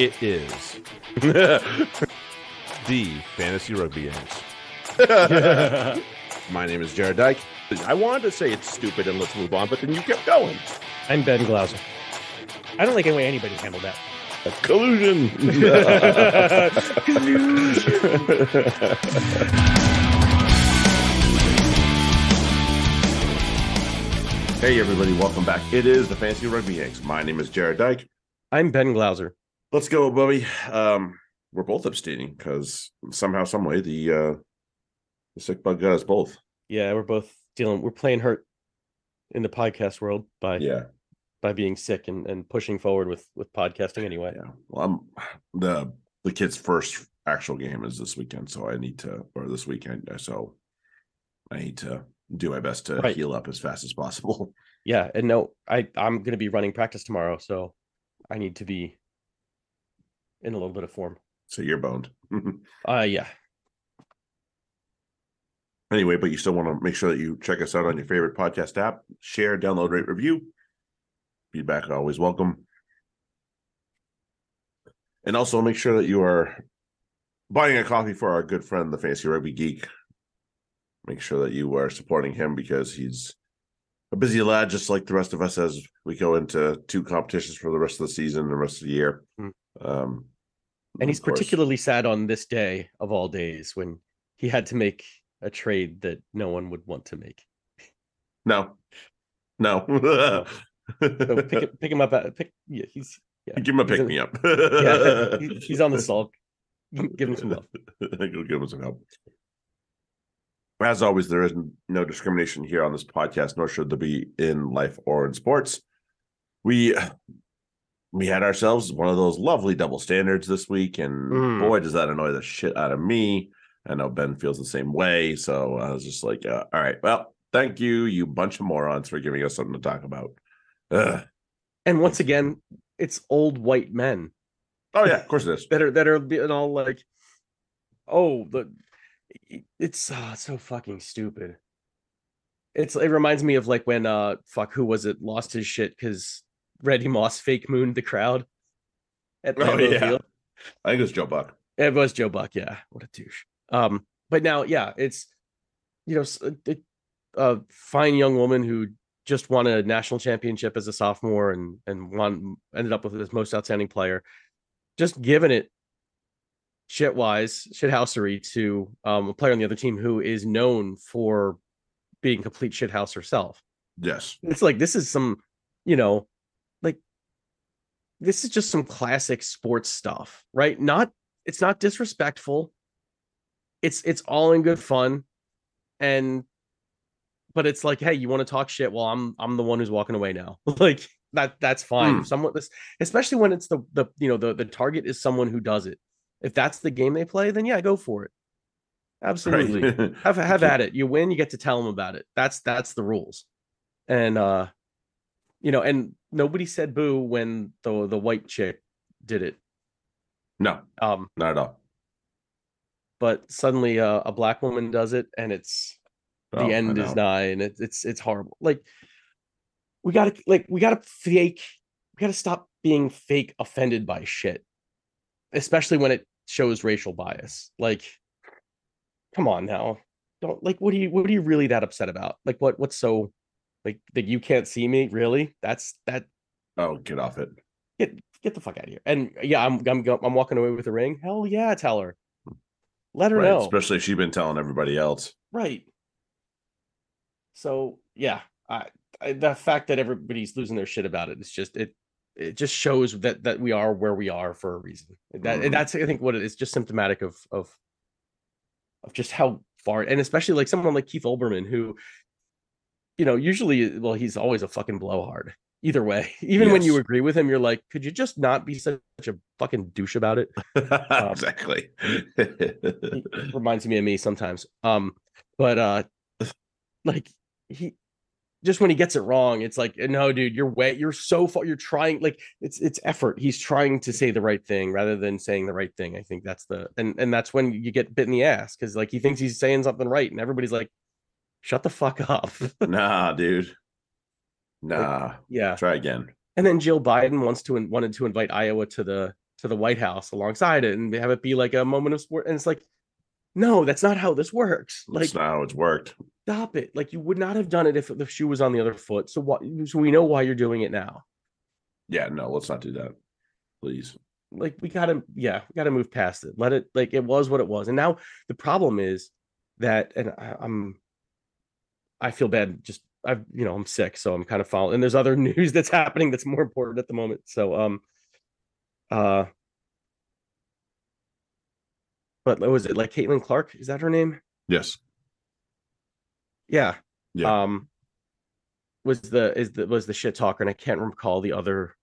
It is the Fantasy Rugby Yanks. My name is Jarrod Dyke. I wanted to say it's stupid and let's move on, but then you kept going. I'm Ben Glauser. I don't like any way anybody handled that. A collusion. hey, everybody, welcome back. It is the Fantasy Rugby Yanks. My name is Jarrod Dyke. I'm Ben Glauser. Let's go, Bubby. Um, we're both abstaining because somehow, some way, the uh, the sick bug got us both. Yeah, we're both dealing. We're playing hurt in the podcast world by Yeah, by being sick and, and pushing forward with with podcasting anyway. yeah. Well, I'm the the kid's first actual game is this weekend, so I need to, or this weekend, so I need to do my best to Right. heal up as fast as possible. Yeah, and no, I I'm gonna be running practice tomorrow, so I need to be in a little bit of form. So you're boned. Uh yeah. anyway, but you still want to make sure that you check us out on your favorite podcast app, share, download, rate, review. Feedback always welcome. And also make sure that you are buying a coffee for our good friend, the Fantasy Rugby Geek. Make sure that you are supporting him because he's a busy lad, just like the rest of us, as we go into two competitions for the rest of the season and the rest of the year. Mm. Um, And he's of course- particularly sad on this day of all days when he had to make a trade that no one would want to make. no, no. So pick it, pick him up at pick yeah, he's yeah. Give him a he's pick in- me up. Yeah, he- he's on the sulk. Give him some love. Go give him some help. As always, there is no discrimination here on this podcast, nor should there be in life or in sports. We we had ourselves one of those lovely double standards this week, and Mm. boy, does that annoy the shit out of me. I know Ben feels the same way, so I was just like, uh, "All right, well, thank you, you bunch of morons, for giving us something to talk about." Ugh. And once again, it's old white men Oh yeah, of course it is. that are that are being all like, oh, the it's uh, so fucking stupid. It's it reminds me of like when uh fuck who was it lost his shit because Randy Moss fake mooned the crowd at Oh, Lambeau yeah. Field. I think it was Joe Buck. It was Joe Buck, yeah. What a douche. Um, but now, yeah, it's you know, a fine young woman who just won a national championship as a sophomore and and won ended up with his most outstanding player, just giving it shit wise, shit housery to um a player on the other team who is known for being complete shit house herself. Yes. It's like this is some, you know, this is just some classic sports stuff, right? Not it's not disrespectful. It's it's all in good fun. And but it's like, hey, you want to talk shit? Well, I'm I'm the one who's walking away now. like that that's fine. Hmm. Someone this especially when it's the the you know the the target is someone who does it. If that's the game they play, then yeah, go for it. Absolutely Right. have have at it. You win, you get to tell them about it. That's that's the rules. And uh you know, and nobody said boo when the the white chick did it. no, Um not at all. but suddenly uh, a black woman does it and it's the Oh, I end is nigh and it's it's it's horrible. Like we got to like we got to fake we got to stop being fake offended by shit. Especially when it shows racial bias. Like come on now. Don't like what are you what are you really that upset about? Like what what's so like that you can't see me? Really? That's that Oh, get off it. get get the fuck out of here. And yeah, I'm I'm I'm walking away with the ring. Hell yeah, tell her. Let her Right. know. Especially if she's been telling everybody else. Right. So yeah, I, I the fact that everybody's losing their shit about it, it is just it it just shows that that we are where we are for a reason. That and mm-hmm. that's I think what it is just symptomatic of of of just how far and especially like someone like Keith Olbermann who you know usually well he's always a fucking blowhard either way even when you agree with him you're like could you just not be such a fucking douche about it exactly. reminds me of me sometimes. Um, but uh, like he just when he gets it wrong, it's like, no, dude, you're wet. you're so far, you're trying, like it's it's effort. He's trying to say the right thing rather than saying the right thing. I think that's the and and that's when you get bit in the ass because like he thinks he's saying something right, and everybody's like, shut the fuck up. nah, dude. Nah. yeah. Try again. And then Jill Biden wants to wanted to invite Iowa to the to the White House alongside it and have it be like a moment of sport. And it's like, no, that's not how this works. Like, That's not how it's worked. stop it. Like, you would not have done it if the shoe was on the other foot. So what? So we know why you're doing it now. Yeah, no, let's not do that. Please. Like, we gotta, yeah, we gotta move past it. Let it, like, it was what it was. And now the problem is that, and I, I'm, I feel bad. Just I've, you know, I'm sick, so I'm kind of following. And there's other news that's happening that's more important at the moment. So, um, uh, but what was it like Caitlin Clark? Is that her name? Yes. Yeah. Yeah. Um, was the is the was the shit talker, and I can't recall the other.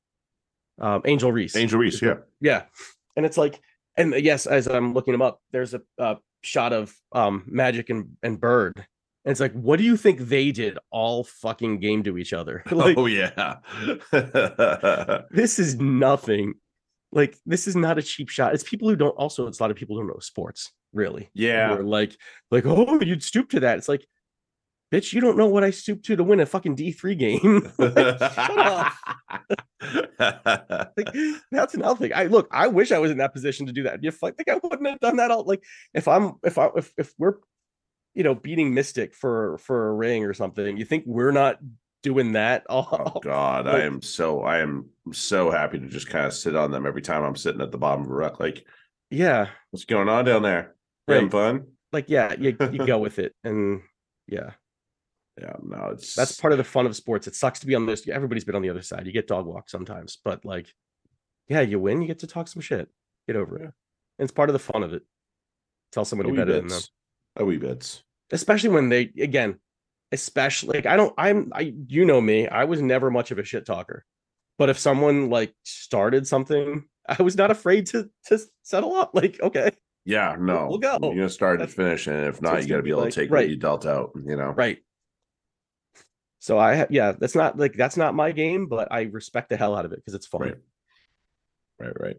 Um, Angel Reese. Angel Reese, yeah. Yeah, and it's like, and yes, as I'm looking them up, there's a, a shot of um Magic and and Bird, and it's like, what do you think they did all fucking game to each other? like, oh yeah. this is nothing. Like, this is not a cheap shot. It's people who don't. Also, it's a lot of people who don't know sports really. yeah. Like, like, oh, you'd stoop to that. It's like, bitch, you don't know what I stooped to to win a fucking D three game. Like, shut up. Like, that's nothing. I look. I wish I was in that position to do that. You think I wouldn't have done that? All like, if I'm, if I, if if we're, you know, beating Mystic for for a ring or something, you think we're not doing that? All oh god, I am so I am so happy to just kind of sit on them every time I'm sitting at the bottom of a wreck. Like, yeah, what's going on down there? You having fun? like yeah, you you go with it, and yeah, Yeah, no, it's that's part of the fun of sports. It sucks to be on this. Everybody's been on the other side. You get dog walk sometimes, but like, yeah, you win. You get to talk some shit. Get over it. And it's part of the fun of it. Tell somebody oh, wee better than them. A oh, wee bits. Especially when they again especially like i don't i'm i you know me i was never much of a shit talker but if someone like started something i was not afraid to to settle up like okay Yeah, no. we'll go. You're gonna start and That's- finish, and if not, you gotta be able like. to take Right. what you dealt out. You know, right so i ha- yeah that's not like that's not my game but i respect the hell out of it because it's fun Right. right, right.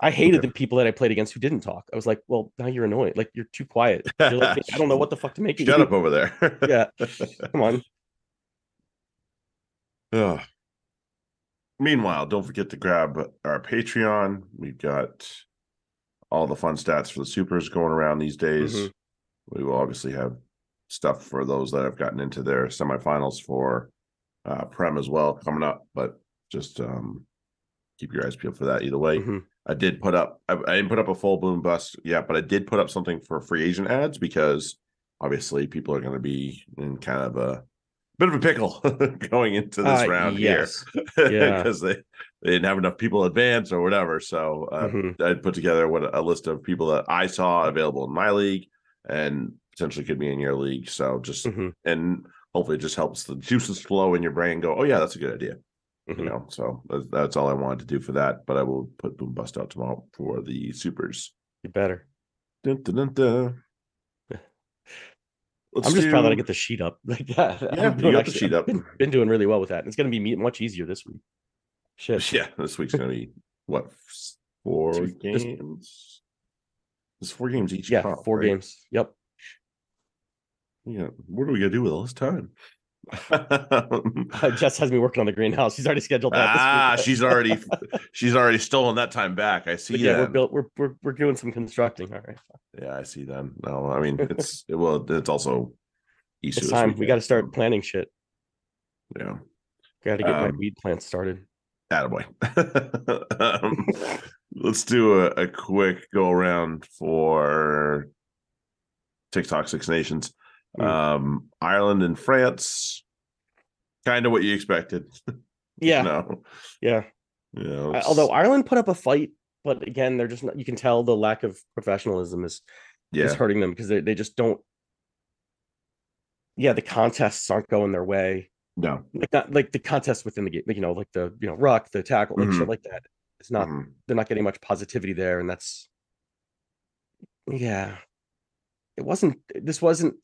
I hated the people that i played against who didn't talk i was like well now you're annoying like you're too quiet You're like, i don't know what the fuck to make of Shut you. up over there. yeah come on Ugh. Meanwhile, don't forget to grab our Patreon. We've got all the fun stats for the supers going around these days. Mhm. We will obviously have stuff for those that have gotten into their semifinals for uh Prem as well coming up, but just um keep your eyes peeled for that either way. Mhm. I did put up I, I didn't put up a full boom bust yet, but I did put up something for free agent ads because obviously people are going to be in kind of a bit of a pickle going into this Uh, round yes. here Yeah. because they, they didn't have enough people advance or whatever. So uh, Mhm. I put together what a list of people that I saw available in my league and potentially could be in your league. So just Mhm. and hopefully it just helps the juices flow in your brain. Go, oh yeah, that's a good idea you Mhm. know so that's, that's all i wanted to do for that but i will put boom bust out tomorrow for the supers you better Dun, dun, dun, dun. Let's I'm just proud that I do- get the sheet up like that. Yeah, I'm you doing got the sheet I've up. Been, been doing really well with that. It's going to be me- much easier this week. Shit. yeah this week's gonna be what s- four Two- games There's four games each Yeah, comp, four right? games. Yep. yeah what are we gonna do with all this time Uh, Jess has me working on the greenhouse. She's already scheduled that. ah she's already she's already stolen that time back i see But yeah, we're that. built. We're, we're we're doing some constructing. All right, yeah i see then no i mean it's it well it's also Easter it's time. We got to start planning shit. yeah Got to get my Um, weed plant started. Attaboy. um, let's do a, a quick go around for TikTok Six Nations. Mm. Um, Ireland and France, kind of what you expected. Yeah, no, yeah. you know, I- although Ireland put up a fight, but again, they're just not. You can tell the lack of professionalism is yeah, is hurting them because they they just don't. Yeah, the contests aren't going their way. no, like not like the contests within the game, like you know, like the you know ruck, the tackle, like Mhm. shit like that. It's not Mhm. they're not getting much positivity there, and that's yeah. It wasn't. This wasn't.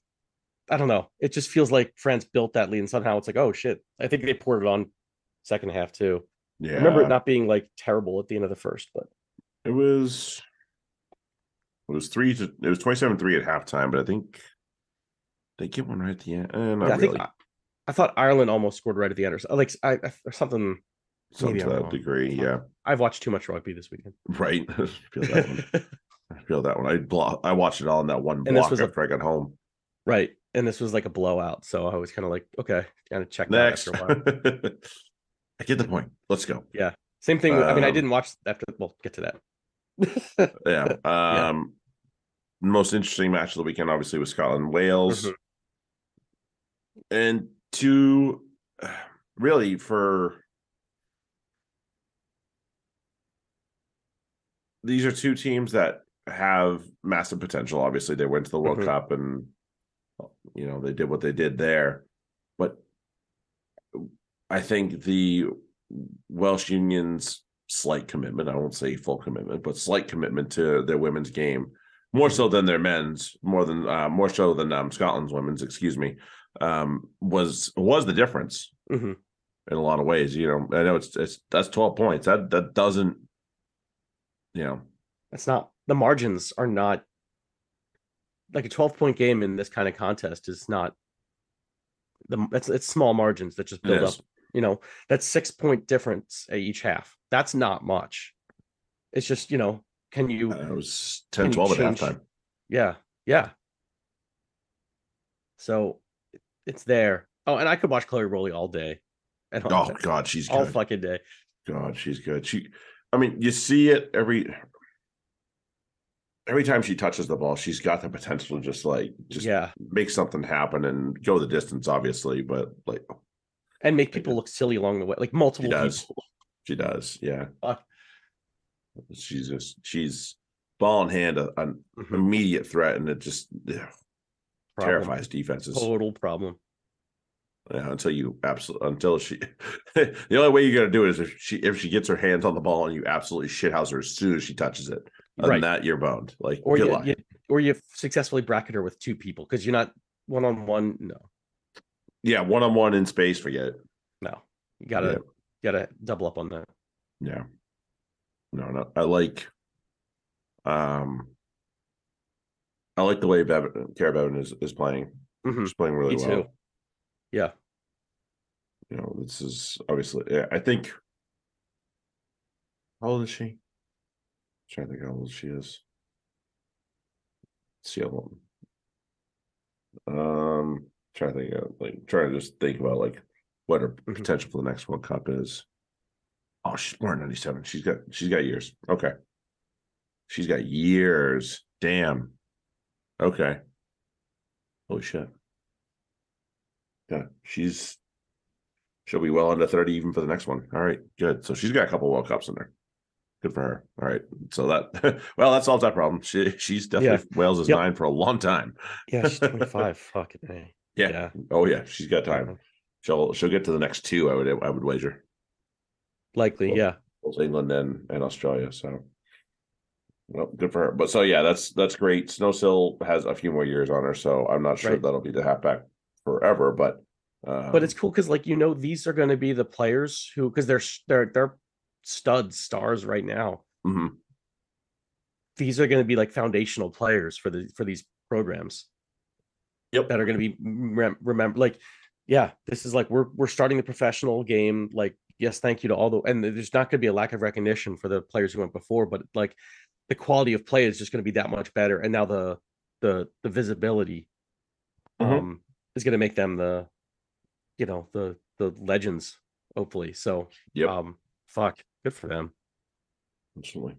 I don't know. It just feels like France built that lead, and somehow it's like, oh shit. I think they poured it on second half too. yeah. I remember it not being like terrible at the end of the first, but It was. It was three to. It was twenty-seven three at halftime, but I think they get one right at the end. Eh, yeah, I really. think I, I thought Ireland almost scored right at the end, or so- like I, I- or something. some to that degree. Yeah, I've watched too much rugby this weekend. right. feel that one. I feel that one. I blo- I watched it all in that one block after I got home. right. And this was like a blowout. So I was kind of like, okay, kind of check that Next, after a while. I get the point. Let's go. Yeah. Same thing. with- I mean, I Um, didn't watch after. We'll get to that. Yeah. Um, most interesting match of the weekend, obviously, was Scotland Wales, Mhm. and two really for these are two teams that have massive potential. Obviously, they went to the World Mhm. Cup and you know they did what they did there, but I think the Welsh Union's slight commitment, I won't say full commitment, but slight commitment to their women's game, more so than their men's, more than uh, more so than um, Scotland's women's, excuse me, um, was was the difference Mhm. in a lot of ways. You know, I know it's it's that's 12 points. That that doesn't you know, That's not the margins are not like a 12 point game in this kind of contest is not the it's it's small margins that just build up. You know, that's six point difference at each half. That's not much. It's just, you know, can you uh, it was 10 12 at halftime. Yeah, yeah. So it's there. Oh, and I could watch Chloe Rollie all day. And Oh god, she's all good. fucking day. God, she's good. She, I mean, you see it every every time she touches the ball. She's got the potential to just like just yeah, make something happen and go the distance, obviously. But like and make people look silly along the way, like multiple does. people. she does, yeah. Fuck. She's just she's ball in hand, a- an Mhm. immediate threat, and it just yeah, terrifies defenses. Total problem. Yeah, until you absolutely until she the only way you're gonna do it is if she if she gets her hands on the ball and you absolutely shithouse her as soon as she touches it. Other Right. than that, you're boned. Like Or good you, luck. you or you successfully bracket her with two people because you're not one on one. No, Yeah, one on one in space, forget it. no, you gotta gotta double up on that. Yeah. No, no. I like um I like the way Bevan Keira Bevan is, is playing. Mhm. She's playing really Me well. too. Yeah, You know, this is obviously yeah, I think how old is she? Trying to think how old she is. see how long. Um trying to think of like trying to just think about like what her Mhm. potential for the next World Cup is. Oh, she's born in 97. She's got she's got years. Okay. She's got years. Damn. Okay. Holy shit. Yeah, she's she'll be well under 30 even for the next one. All right, good. So she's got a couple World Cups in there. Good for her. All right. So that well, that solves that problem. She she's definitely Wales' Yep. nine for a long time. yeah, she's 25. Fucking A. Yeah. Yeah. Oh yeah, she's got time. She'll she'll get to the next two, I would I would wager. Likely, yeah. both England and, and Australia. So, well, good for her. But so yeah, that's that's great. Snowsill has a few more years on her, so I'm not sure Right. that'll be the halfback forever. But um, but it's cool because like you know these are going to be the players who because they're they're they're studs stars right now mhm. these are going to be like foundational players for the for these programs Yep. that are going to be rem- remember like yeah this is like we're we're starting the professional game like yes thank you to all the and there's not going to be a lack of recognition for the players who went before but like the quality of play is just going to be that much better and now the the the visibility Mhm. um is going to make them the you know the the legends hopefully so Yep. um fuck good for them Absolutely.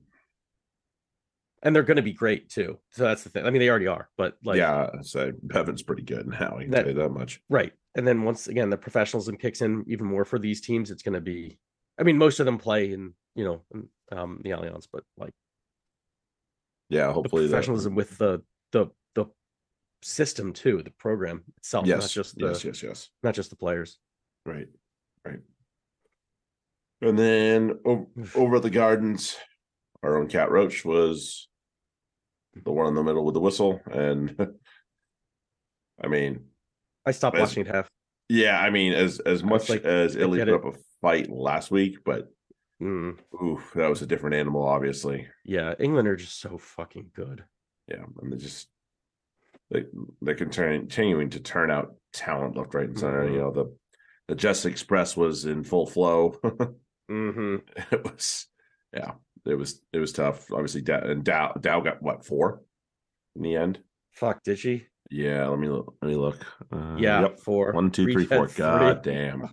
and they're going to be great too so that's the thing i mean they already are but like yeah, so Bevan's pretty good now. Can That- that much. right and then once again the professionalism kicks in even more for these teams it's going to be i mean most of them play in you know in, um the alliance but like Yeah, the hopefully that. professionalism with the the the system too the program itself Yes, not just the yes, yes, yes. not just the players Right, right. And then o- over at the gardens, our own Kat Roche was the one in the middle with the whistle, and I mean, i stopped As- watching it half yeah, I mean, as as much like, as Illy put it. up a fight last week, but Mm, oof, that was a different animal, obviously. yeah england are just so fucking good Yeah, and they just they they're continu- continuing to turn out talent left, right, and center. Mhm. You know, the the Jess Express was in full flow. hmm It was, yeah, it was it was tough. Obviously, Dow, and Dow Dow got what four in the end. Fuck, did she? Yeah, let me look. Let me look. Uh, Yeah, yep. four. One, two, three, three. God damn.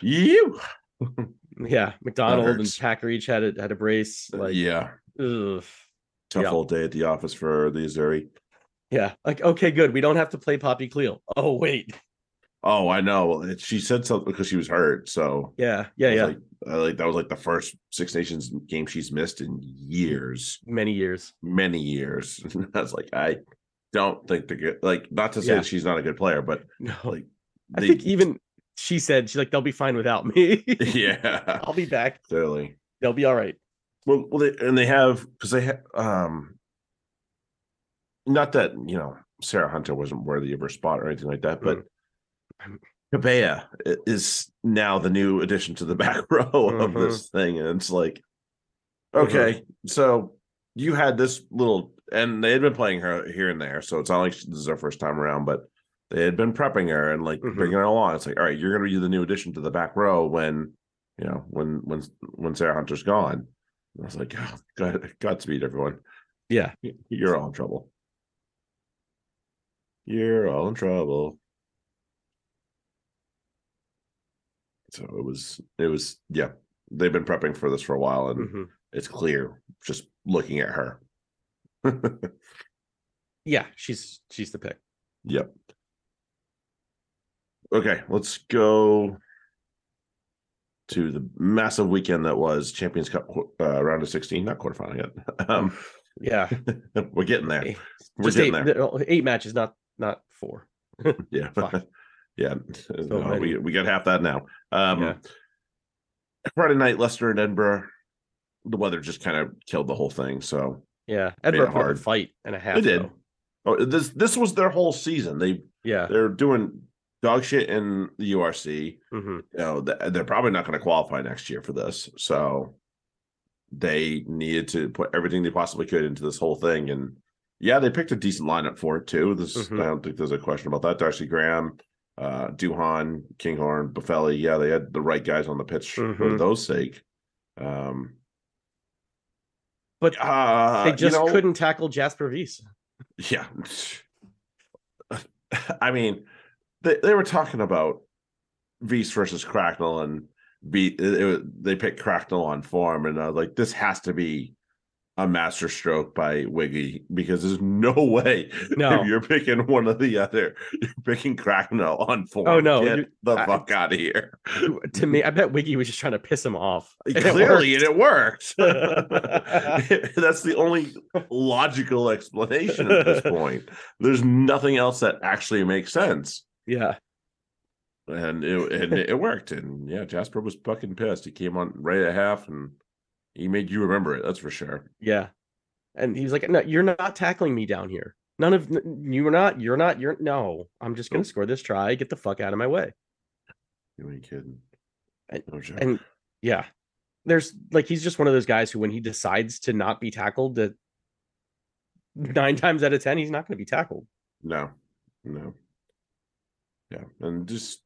you. Yeah, MacDonald and. Packer each had a had a brace. Like, yeah, ugh. tough yeah. old day at the office for the Azuri. yeah. Like, okay, good. We don't have to play Poppy Cleall. Oh wait, Oh, I know. She said something because she was hurt. So yeah, yeah, yeah. Like, like that was like the first Six Nations game she's missed in years, Many years. many years. I was like, I don't think the good. Like, not to say Yeah. she's not a good player, but No, like, I think even she said she's like they'll be fine without me. yeah, I'll be back. clearly. They'll be all right. Well, well, they, and they have because they have um, not that you know Sarah Hunter wasn't worthy of her spot or anything like that, but Mm. Kabeya is now the new addition to the back row of Mhm. this thing, and it's like, Mhm. okay, so you had this little, and they had been playing her here and there, so it's not like this is her first time around, but they had been prepping her and like Mhm. bringing her along. It's like, all right, you're going to be the new addition to the back row when, you know, when when when Sarah Hunter's gone. And I was like, oh, God, Godspeed, everyone. Yeah. You're all in trouble. You're all in trouble. So it was, it was, yeah. They've been prepping for this for a while, and Mhm. it's clear just looking at her. Yeah, she's she's the pick. Yep. Okay, let's go to the massive weekend that was Champions Cup uh, round of 16, not quarterfinal yet. Um, Yeah. we're getting there. We're Just eight, getting there. eight matches, not not four. Yeah. Fuck. Yeah. No, we, we got half that now. Um, Yeah. Friday night, Leicester and Edinburgh. The weather just kind of killed the whole thing. So Yeah. Edinburgh hard. fight and a half. they did. though. Oh, this this was their whole season. They Yeah. they're doing dog shit in the URC. hmm you know they're probably not going to qualify next year for this so they needed to put everything they possibly could into this whole thing and yeah they picked a decent lineup for it too this Mhm. i don't think there's a question about that darcy graham uh duhan kinghorn boffelli yeah they had the right guys on the pitch for Mhm. those sake um But uh, they you just know, couldn't tackle Jasper Wiese. yeah i mean they, they were talking about Vs versus Cracknell and beat it, was- they picked Cracknell on form and I was like this has to be a master stroke by Wiggy because there's no way No. if you're picking one or the other you're picking Cracknell on form Oh, no, get you- the I- fuck out of here to me, I bet Wiggy was just trying to piss him off. And it clearly and it worked that's the only logical explanation at this point there's nothing else that actually makes sense yeah. and it and it worked. And yeah, Jasper was fucking pissed. He came on right at half, and he made you remember it. That's for sure. Yeah. And he was like, No, you're not tackling me down here. None of you're not, you're not, you're no. I'm just gonna Nope. score this try, get the fuck out of my way. You ain't kidding. And- No joke. And yeah. There's like he's just one of those guys who when he decides to not be tackled, that nine times out of ten, he's not gonna be tackled. no, no. Yeah, and just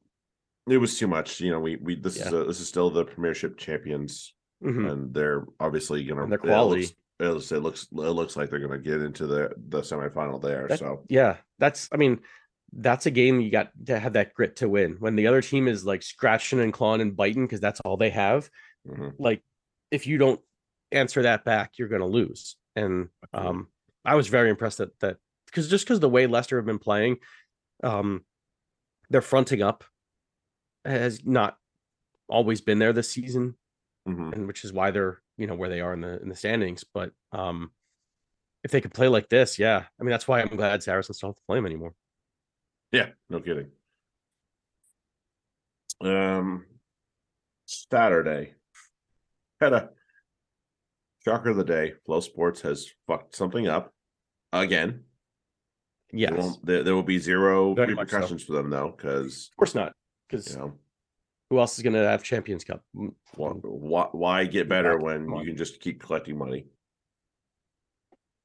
it was too much. You know, we we this is a, this is still the Premiership champions, Mhm. and they're obviously gonna And their it quality. It looks, it looks it looks like they're gonna get into the the semifinal there. That- so Yeah, that's I mean, that's a game you got to have that grit to win. When the other team is like scratching and clawing and biting because that's all they have, mhm. like if you don't answer that back, you're gonna lose. And um I was very impressed that that because just because the way Leicester have been playing, um they're fronting up has not always been there this season, Mhm. and which is why they're you know where they are in the in the standings. But um if they could play like this, yeah. I mean that's why I'm glad Saracens don't have to play them anymore. Yeah, no kidding. Um, Saturday had a shocker of the day. FloSports has fucked something up again. Yes. There, there will be zero Very much so. repercussions for them though, because Of course not. Because you know who else is going to have Champions Cup? Why, why, get better when you can just keep collecting money?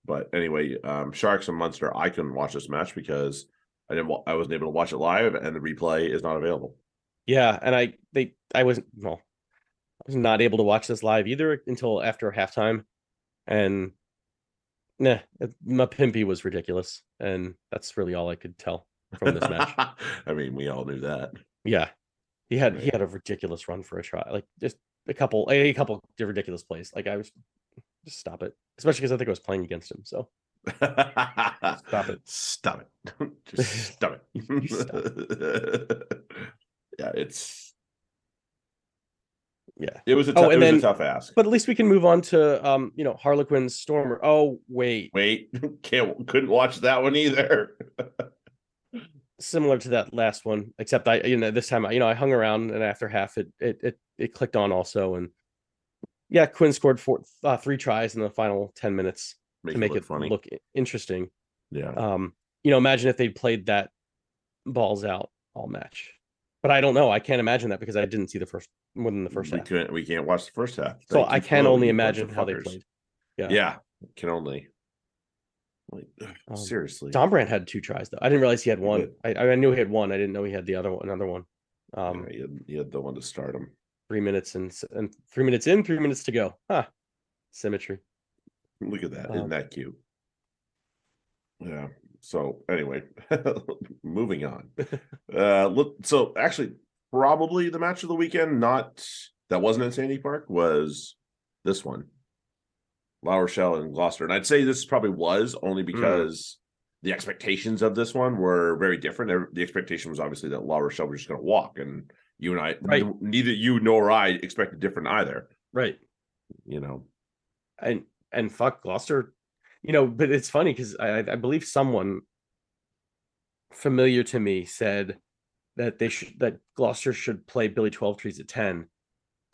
But anyway, um, Sharks and Munster. I couldn't watch this match because I didn't. I wasn't able to watch it live, and the replay is not available. Yeah, and I they I wasn't well. was not able to watch this live either until after halftime, and nah, it- Mapimpi was ridiculous, and that's really all I could tell from this match. I mean, we all knew that. Yeah, he had he had a ridiculous run for a try, like just a couple a couple ridiculous plays. Like I was, just stop it, especially because I think I was playing against him. So Stop it. Stop it. Just stop You stop it. yeah, it's yeah, it was a Oh, tough, and it was then- a tough ask. but at least we can move on to um you know Harlequin Stormer. Oh wait, Wait, can't couldn't watch that one either. Similar to that last one, except I you know this time I you know I hung around and after half it it it, it clicked on also and yeah Quinn scored four uh, three tries in the final ten minutes to make look it funny. look interesting. yeah. Um, you know, imagine if they played that balls out all match. But I don't know. I can't imagine that because I didn't see the first more than the first we half. couldn't we can't watch the first half. So I can only imagine how they played. Yeah. Yeah. can only like Um, seriously. Dombrandt had two tries though. I didn't realize he had one. I, I knew he had one. I didn't know he had the other one, another one. Um, yeah, you, had, you had the one to start him. three minutes and and three minutes in, three minutes to go. Huh. Symmetry. Look at that. Um, not that cute? Yeah. So anyway, moving on. uh look so actually probably the match of the weekend, not that wasn't in Sandy Park, was this one. La Rochelle and Gloucester. And I'd say this probably was only Hmm. because the expectations of this one were very different. The expectation was obviously that La Rochelle was just gonna walk and you and I Right. neither you nor I expected different either, Right. you know. And and fuck Gloucester. You know, but it's funny because I I I believe someone familiar to me said that they should that Gloucester should play Billy Twelvetrees at ten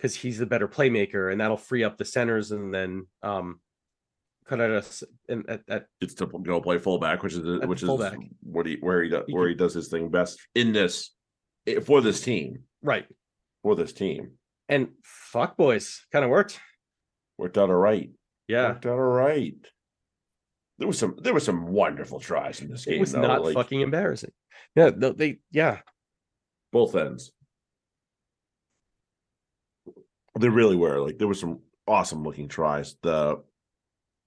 because he's the better playmaker and that'll free up the centers and then um cut out us and at, at it's to go play fullback, which is the which is fullback. what he where he does where he does his thing best in this eh, for this team right for this team and fuck boys kind of worked worked out all right. yeah Worked out all right. There was some there was some wonderful tries in this game. it was though, not like, fucking embarrassing yeah no, they yeah both ends. They really were like there was some awesome looking tries. The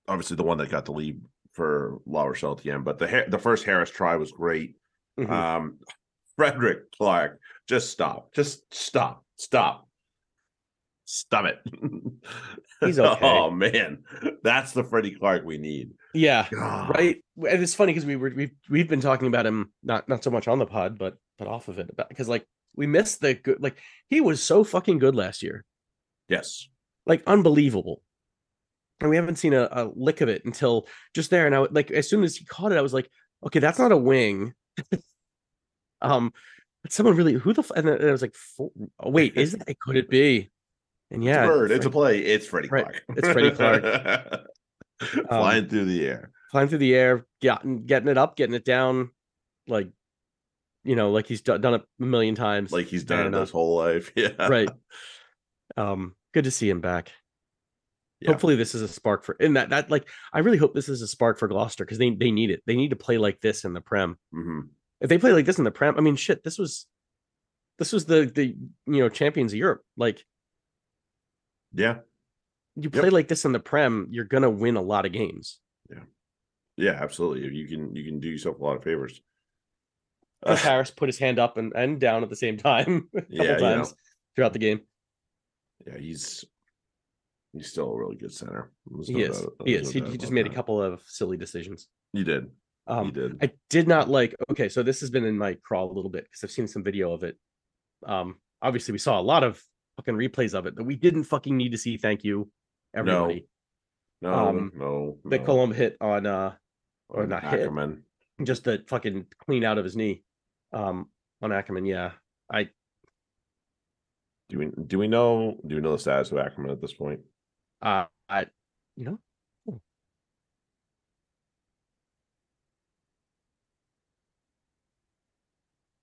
obviously the one that got the lead for La Rochelle at the end, but the the first Harris try was great. Mhm. Um, Frederick Clarke, just stop, just stop, stop, stop it. He's okay. oh man, that's the Freddie Clarke we need. yeah God. right and it's funny because we were we've, we've been talking about him not not so much on the pod but but off of it because like we missed the good like he was so fucking good last year Yes, like unbelievable and we haven't seen a, a lick of it until just there and i would- like as soon as he caught it i was like okay that's not a wing um but someone really who the f-? and then I was like oh, wait is that could it be and it's yeah a bird, it's a play. It's Freddie Right, Clarke. it's Freddie Clarke. flying through the air. flying through the air getting getting it up getting it down like you know like he's do- done it a million times like he's done it his whole life. Yeah, right um good to see him back Yeah. hopefully this is a spark for and that that like i really hope this is a spark for gloucester because they they need it they need to play like this in the prem hmm if they play like this in the prem i mean shit this was this was the the you know champions of europe like Yeah, you Yep. play like this in the prem you're gonna win a lot of games yeah, yeah, absolutely. You can you can do yourself a lot of favors. Chris Harris put his hand up and, and down at the same time a couple Yeah, you know. times throughout the game yeah, he's he's still a really good center. There's he is he is no he, he just made a couple of silly decisions He did. he um did. I did not like. Okay, so this has been in my crawl a little bit because I've seen some video of it. Um, obviously we saw a lot of fucking replays of it, that we didn't fucking need to see. Thank you, everybody. no, um, no, The no. Colombe hit on uh, or On not hit. Just the fucking clean out of his knee, um, on Ackermann. Yeah, I Do we do we know do we know the status of Ackermann at this point? uh, I, you know, oh.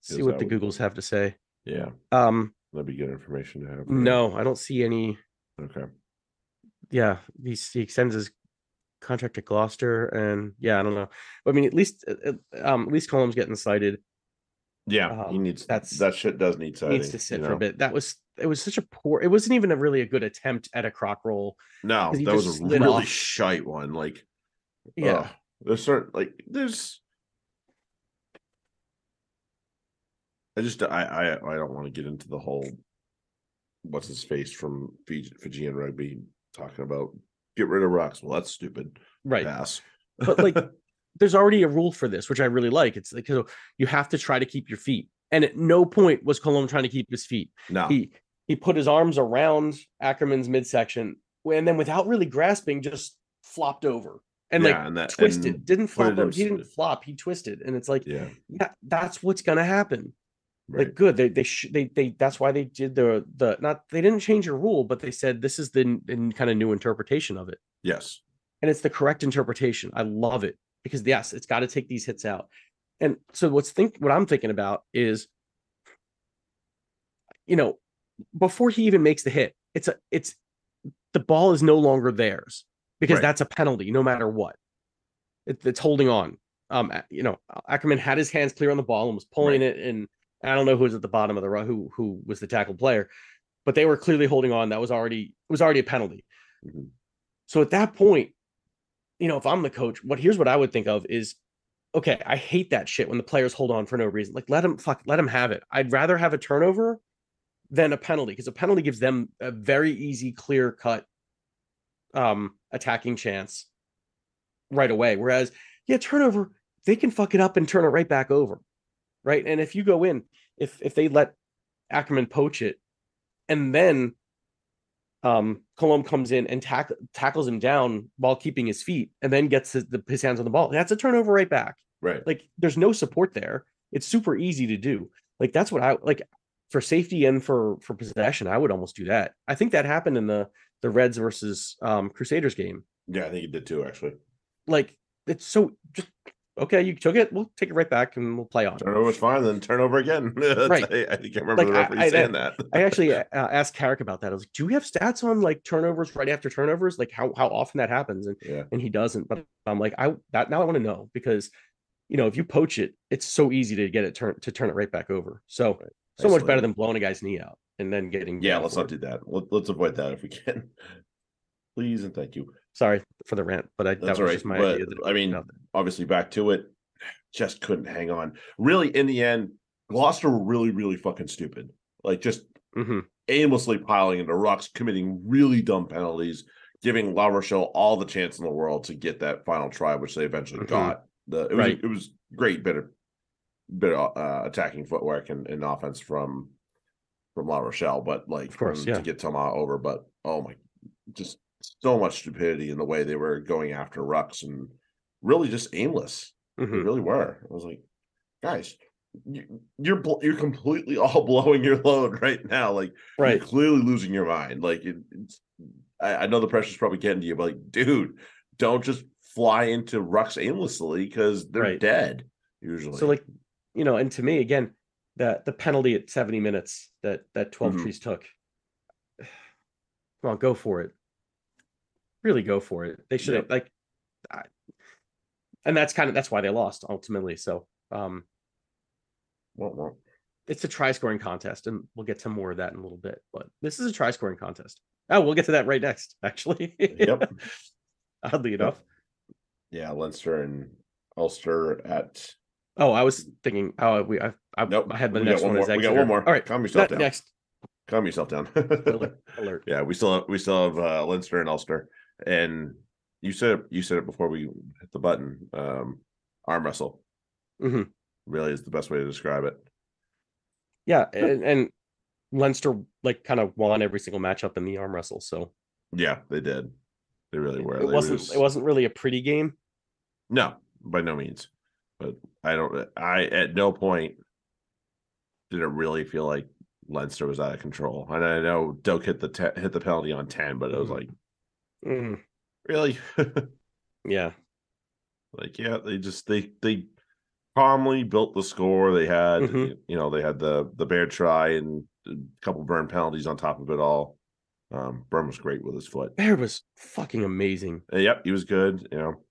see what the what- Googles have to say. Yeah, Um, that'd be good information to have. no, I don't see any. Okay. yeah, he he extends his contract to Gloucester, and yeah, I don't know. I mean, at least uh, uh, um, at least Colombe's getting cited. Yeah, he Um, needs that's- that shit does need citing. needs to sit you for a bit. That was it was such a poor. It wasn't even a really a good attempt at a croc roll. no that was a really off. shite one. Like, Yeah, there's certain like there's. I just I I I don't want to get into the whole. What's his face from Fiji, Fijian rugby talking about get rid of rocks? Well, that's stupid. right. Pass. But like, there's already a rule for this, which I really like. It's like you have to try to keep your feet, and at no point was Colombe trying to keep his feet. no, He he put his arms around Ackermann's midsection, and then without really grasping, just flopped over and like and that twisted. and- didn't flop. over- He didn't flop. He twisted, and it's like yeah, yeah, that's what's gonna happen. right. Like good, they they sh- they they that's why they did the the not they didn't change a rule, but they said this is the, n- the kind of new interpretation of it, yes, and it's the correct interpretation. I love it because yes, it's got to take these hits out. And so what's think what I'm thinking about is, you know, before he even makes the hit, it's a it's the ball is no longer theirs because Right. that's a penalty no matter what. It, it's holding on. Um, you know, Ackermann had his hands clear on the ball and was pulling Right. it, and I don't know who was at the bottom of the row, who who was the tackle player, but they were clearly holding on. That was already it was already a penalty. Mhm. So at that point, you know, if I'm the coach, what here's what I would think of is, okay, I hate that shit when the players hold on for no reason. Like let them fuck, let them have it. I'd rather have a turnover than a penalty because a penalty gives them a very easy, clear cut, um, attacking chance right away. Whereas, yeah, turnover, they can fuck it up and turn it right back over, right? And if you go in, if if they let Ackermann poach it, and then um Colombe comes in and tack, tackles him down while keeping his feet and then gets his, the, his hands on the ball. That's a turnover right back. right. Like there's no support there. It's super easy to do. Like that's what I like for safety and for for possession. I would almost do that. I think that happened in the the Reds versus um Crusaders game. Yeah, I think it did too. Actually, Like it's so just okay. You took it. We'll take it right back and we'll play on. turnover was fine. Then turnover again. Right. I, I think I remember Like, the I- I- saying that. I actually uh, asked Carrick about that. I was like, "Do we have stats on like turnovers right after turnovers? Like how how often that happens?" And yeah, and he doesn't. But I'm like, I that now I want to know because you know if you poach it, it's so easy to get it turn to turn it right back over. So so much better than blowing a guy's knee out and then getting yeah. Let's not do that. Let, let's avoid that if we can. Please and thank you. Sorry for the rant, but I, that That's was right. just my But idea. I mean, obviously back to it. Just couldn't hang on. Really, in the end, Gloucester were really, really fucking stupid. Like just Mhm. aimlessly piling into rucks, committing really dumb penalties, giving La Rochelle all the chance in the world to get that final try, which they eventually Mhm. got. The it was Right. it was great bit of bit of uh, attacking footwork and, and offense from from La Rochelle, but like Of course, from- yeah. to get Tama over. But oh my, just so much stupidity in the way they were going after rucks and really just aimless. They Mhm. really were. I was like, guys, you, you're you're completely all blowing your load right now. Like right. you're clearly losing your mind. Like it, it's, I, I know the pressure's probably getting to you, but like, dude, don't just fly into rucks aimlessly because they're Right. dead usually. So like you know, and to me again, the the penalty at 70 minutes that that 12 Mhm. trees took. Come on, go for it. Really go for it. They should have like I, and that's kind of that's why they lost ultimately. So um Won't, won't. it's a try scoring contest, and we'll get to more of that in a little bit. But this is a try scoring contest. Oh, we'll get to that right next, actually. Yep. Oddly enough. Yeah, Leinster and Ulster at Oh, I was thinking. Oh, we. I. I, Nope, I had the we next one one. more- we got one more. All right. Calm yourself down. next. calm yourself down. Alert. Alert. yeah, we still have we still have uh, Leinster and Ulster, and you said it, you said it before we hit the button. Um, arm wrestle Mhm. really is the best way to describe it. Yeah, and, and Leinster like kind of won every single matchup in the arm wrestle. So Yeah, they did. They really were. it They wasn't. just- It wasn't really a pretty game. No, by no means. But I don't. I at no point did it really feel like Leinster was out of control. And I know Doak hit the te- hit the penalty on ten, but it was Mhm. like Mhm. really, Yeah. like yeah, they just they they calmly built the score. They had Mhm. you know they had the the bear try and a couple Byrne penalties on top of it all. Um, Byrne was great with his foot. Bear was fucking amazing. Uh, Yep, he was good. You know,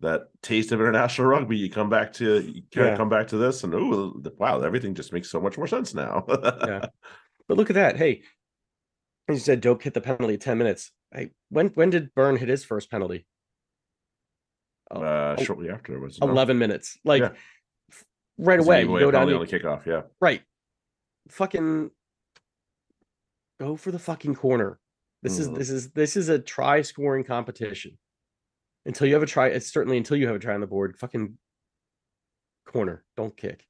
that taste of international rugby. You come back to you kind Yeah. of come back to this, and oh wow, everything just makes so much more sense now. Yeah. But look at that. Hey, You said Doak hit the penalty at 10 minutes. I when when did Byrne hit his first penalty? Oh, Uh, oh, shortly after it was no? 11 minutes. Like Yeah. right away, you go down penalty the, on the kickoff. Yeah, right. Fucking go for the fucking corner. This is Mhm. this is this is a try scoring competition. Until you have a try, it's certainly until you have a try on the board, fucking corner. Don't kick.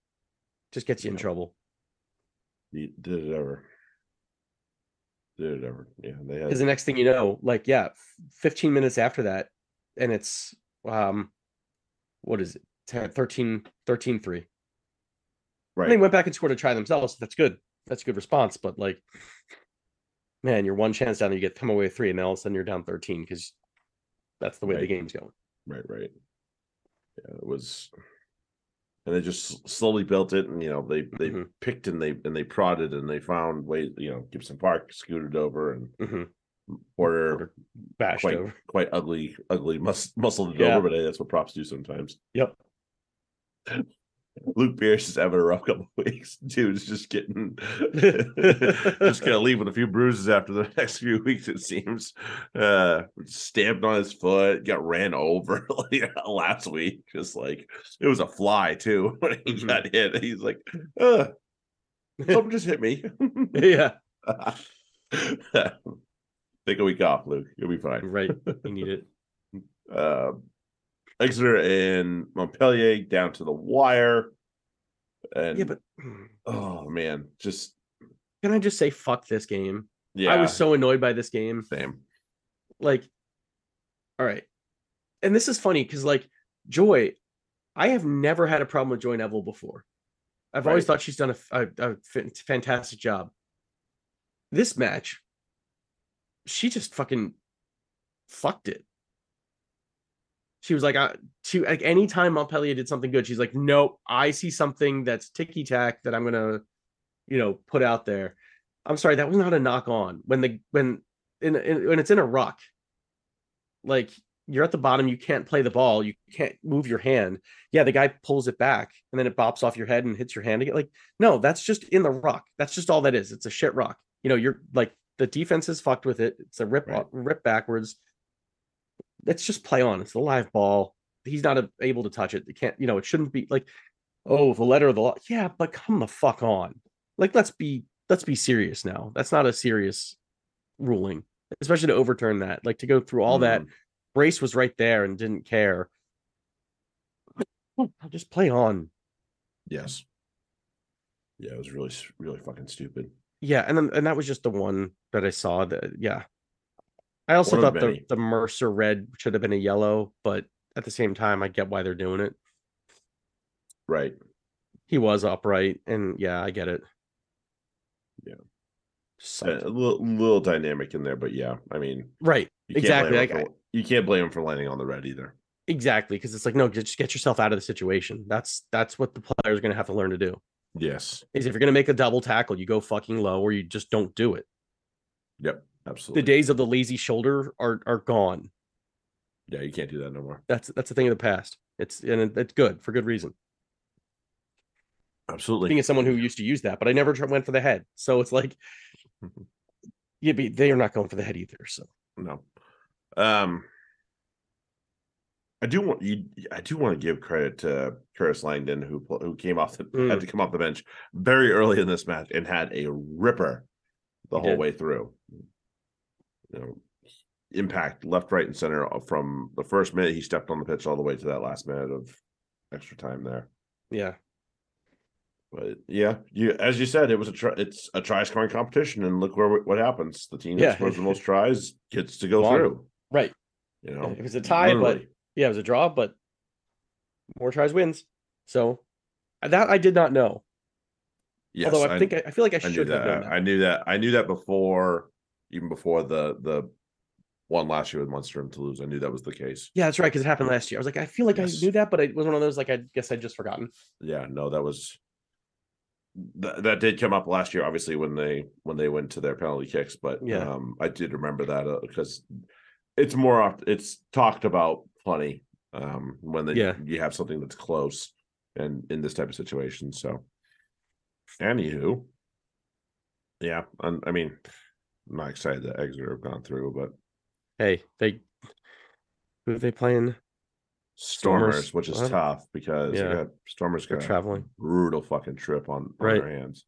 Just gets you in trouble. Did it ever. Did it ever? Yeah, they had Because the next thing you know, like yeah, 15 minutes after that, and it's um what is it? 10, 13, 13 3. right. They went back and scored a try themselves. That's good. That's a good response. But like, man, you're one chance down. You get come away with three, and then all of a sudden you're down 13 because that's the way the game's going. Right, right. Yeah, it was, and they just slowly built it, and you know they they Mhm. picked and they and they prodded and they found ways. You know, Gibson Park scooted over and hmm Porter Porter Bashed quite over. quite ugly, ugly mus- muscled it Yeah. over, but hey, that's what props do sometimes. Yep. Luke Pearce is having a rough couple of weeks. Dude's just getting just gonna leave with a few bruises after the next few weeks, it seems. Uh stamped on his foot, got ran over like, last week. Just like it was a fly too when he Mhm. got hit. He's like, uh someone just hit me. yeah. Take a week off, Luke. You'll be fine. Right. You need it. uh, Exeter and Montpellier down to the wire. And Yeah, but oh man, just can I just say fuck this game? yeah, I was so annoyed by this game. same. like all right and this is funny because like joy i have never had a problem with joy neville before i've always thought she's done a fan- fantastic job this match she just fucking fucked it she was like I, she like anytime montpellier did something good she's like nope i see something that's ticky-tack that i'm gonna you know put out there. I'm sorry that was not a knock on. When the when in, in when it's in a ruck like you're at the bottom you can't play the ball you can't move your hand. Yeah the guy pulls it back and then it bops off your head and hits your hand again. Like no that's just in the ruck. That's just all that is. It's a shit ruck. You know you're like the defense is fucked with it. It's a rip Right. rip backwards let's just play on it's the live ball he's not a, able to touch it it can't you know it shouldn't be like oh the letter of the law yeah but come the fuck on. Like let's be let's be serious now that's not a serious ruling especially to overturn that like to go through all that Mm, brace was right there and didn't care. I'll just play on. Yes. Yeah, it was really, really fucking stupid. yeah and then and that was just the one that i saw that yeah i also thought the, the mercer red should have been a yellow but at the same time i get why they're doing it Right. he was upright and yeah i get it Yeah. Uh, sucked. A little, little dynamic in there, but yeah, I mean, right Exactly, like, for, you can't blame him for landing on the red either. exactly because it's like no just get yourself out of the situation that's that's what the player's going to have to learn to do Yes. is if you're going to make a double tackle you go fucking low or you just don't do it Yep. The days of the lazy shoulder are are gone yeah, you can't do that no more. that's that's a thing of the past it's and it's good for good reason Absolutely. being as someone who used to use that but i never went for the head so it's like yeah but they are not going for the head either so No. Um I do want you I do want to give credit to Curtis Langdon who who came off the Mm. had to come off the bench very early in this match and had a ripper the He whole did. way through. You know, impact left, right, and center from the first minute he stepped on the pitch all the way to that last minute of extra time there. yeah But yeah, you as you said, it was a try, it's a try scoring competition, and look where what happens. The team Yeah. that scores the most tries gets to go Won. through. right You know, it was a tie but yeah it was a draw but more tries wins so that i did not know Yes, although i, think I, I feel like i I should have that. that I knew that. I knew that before, even before the the one last year with Munster and Toulouse. I knew that was the case. yeah that's right because it happened last year i was like i feel like Yes. i knew that but it was one of those like i guess i'd just forgotten Yeah, no, that was that that did come up last year. Obviously, when they when they went to their penalty kicks, but Yeah. um, I did remember that because it's more it's talked about plenty um when Yeah. you have something that's close and in this type of situation. So, anywho, yeah, I, I mean, I'm not excited that Exeter have gone through, but Hey, they who are they playing? Stormers, Stormers, which is what? tough because Yeah. got Stormers got a traveling. brutal fucking trip on, on Right. their hands.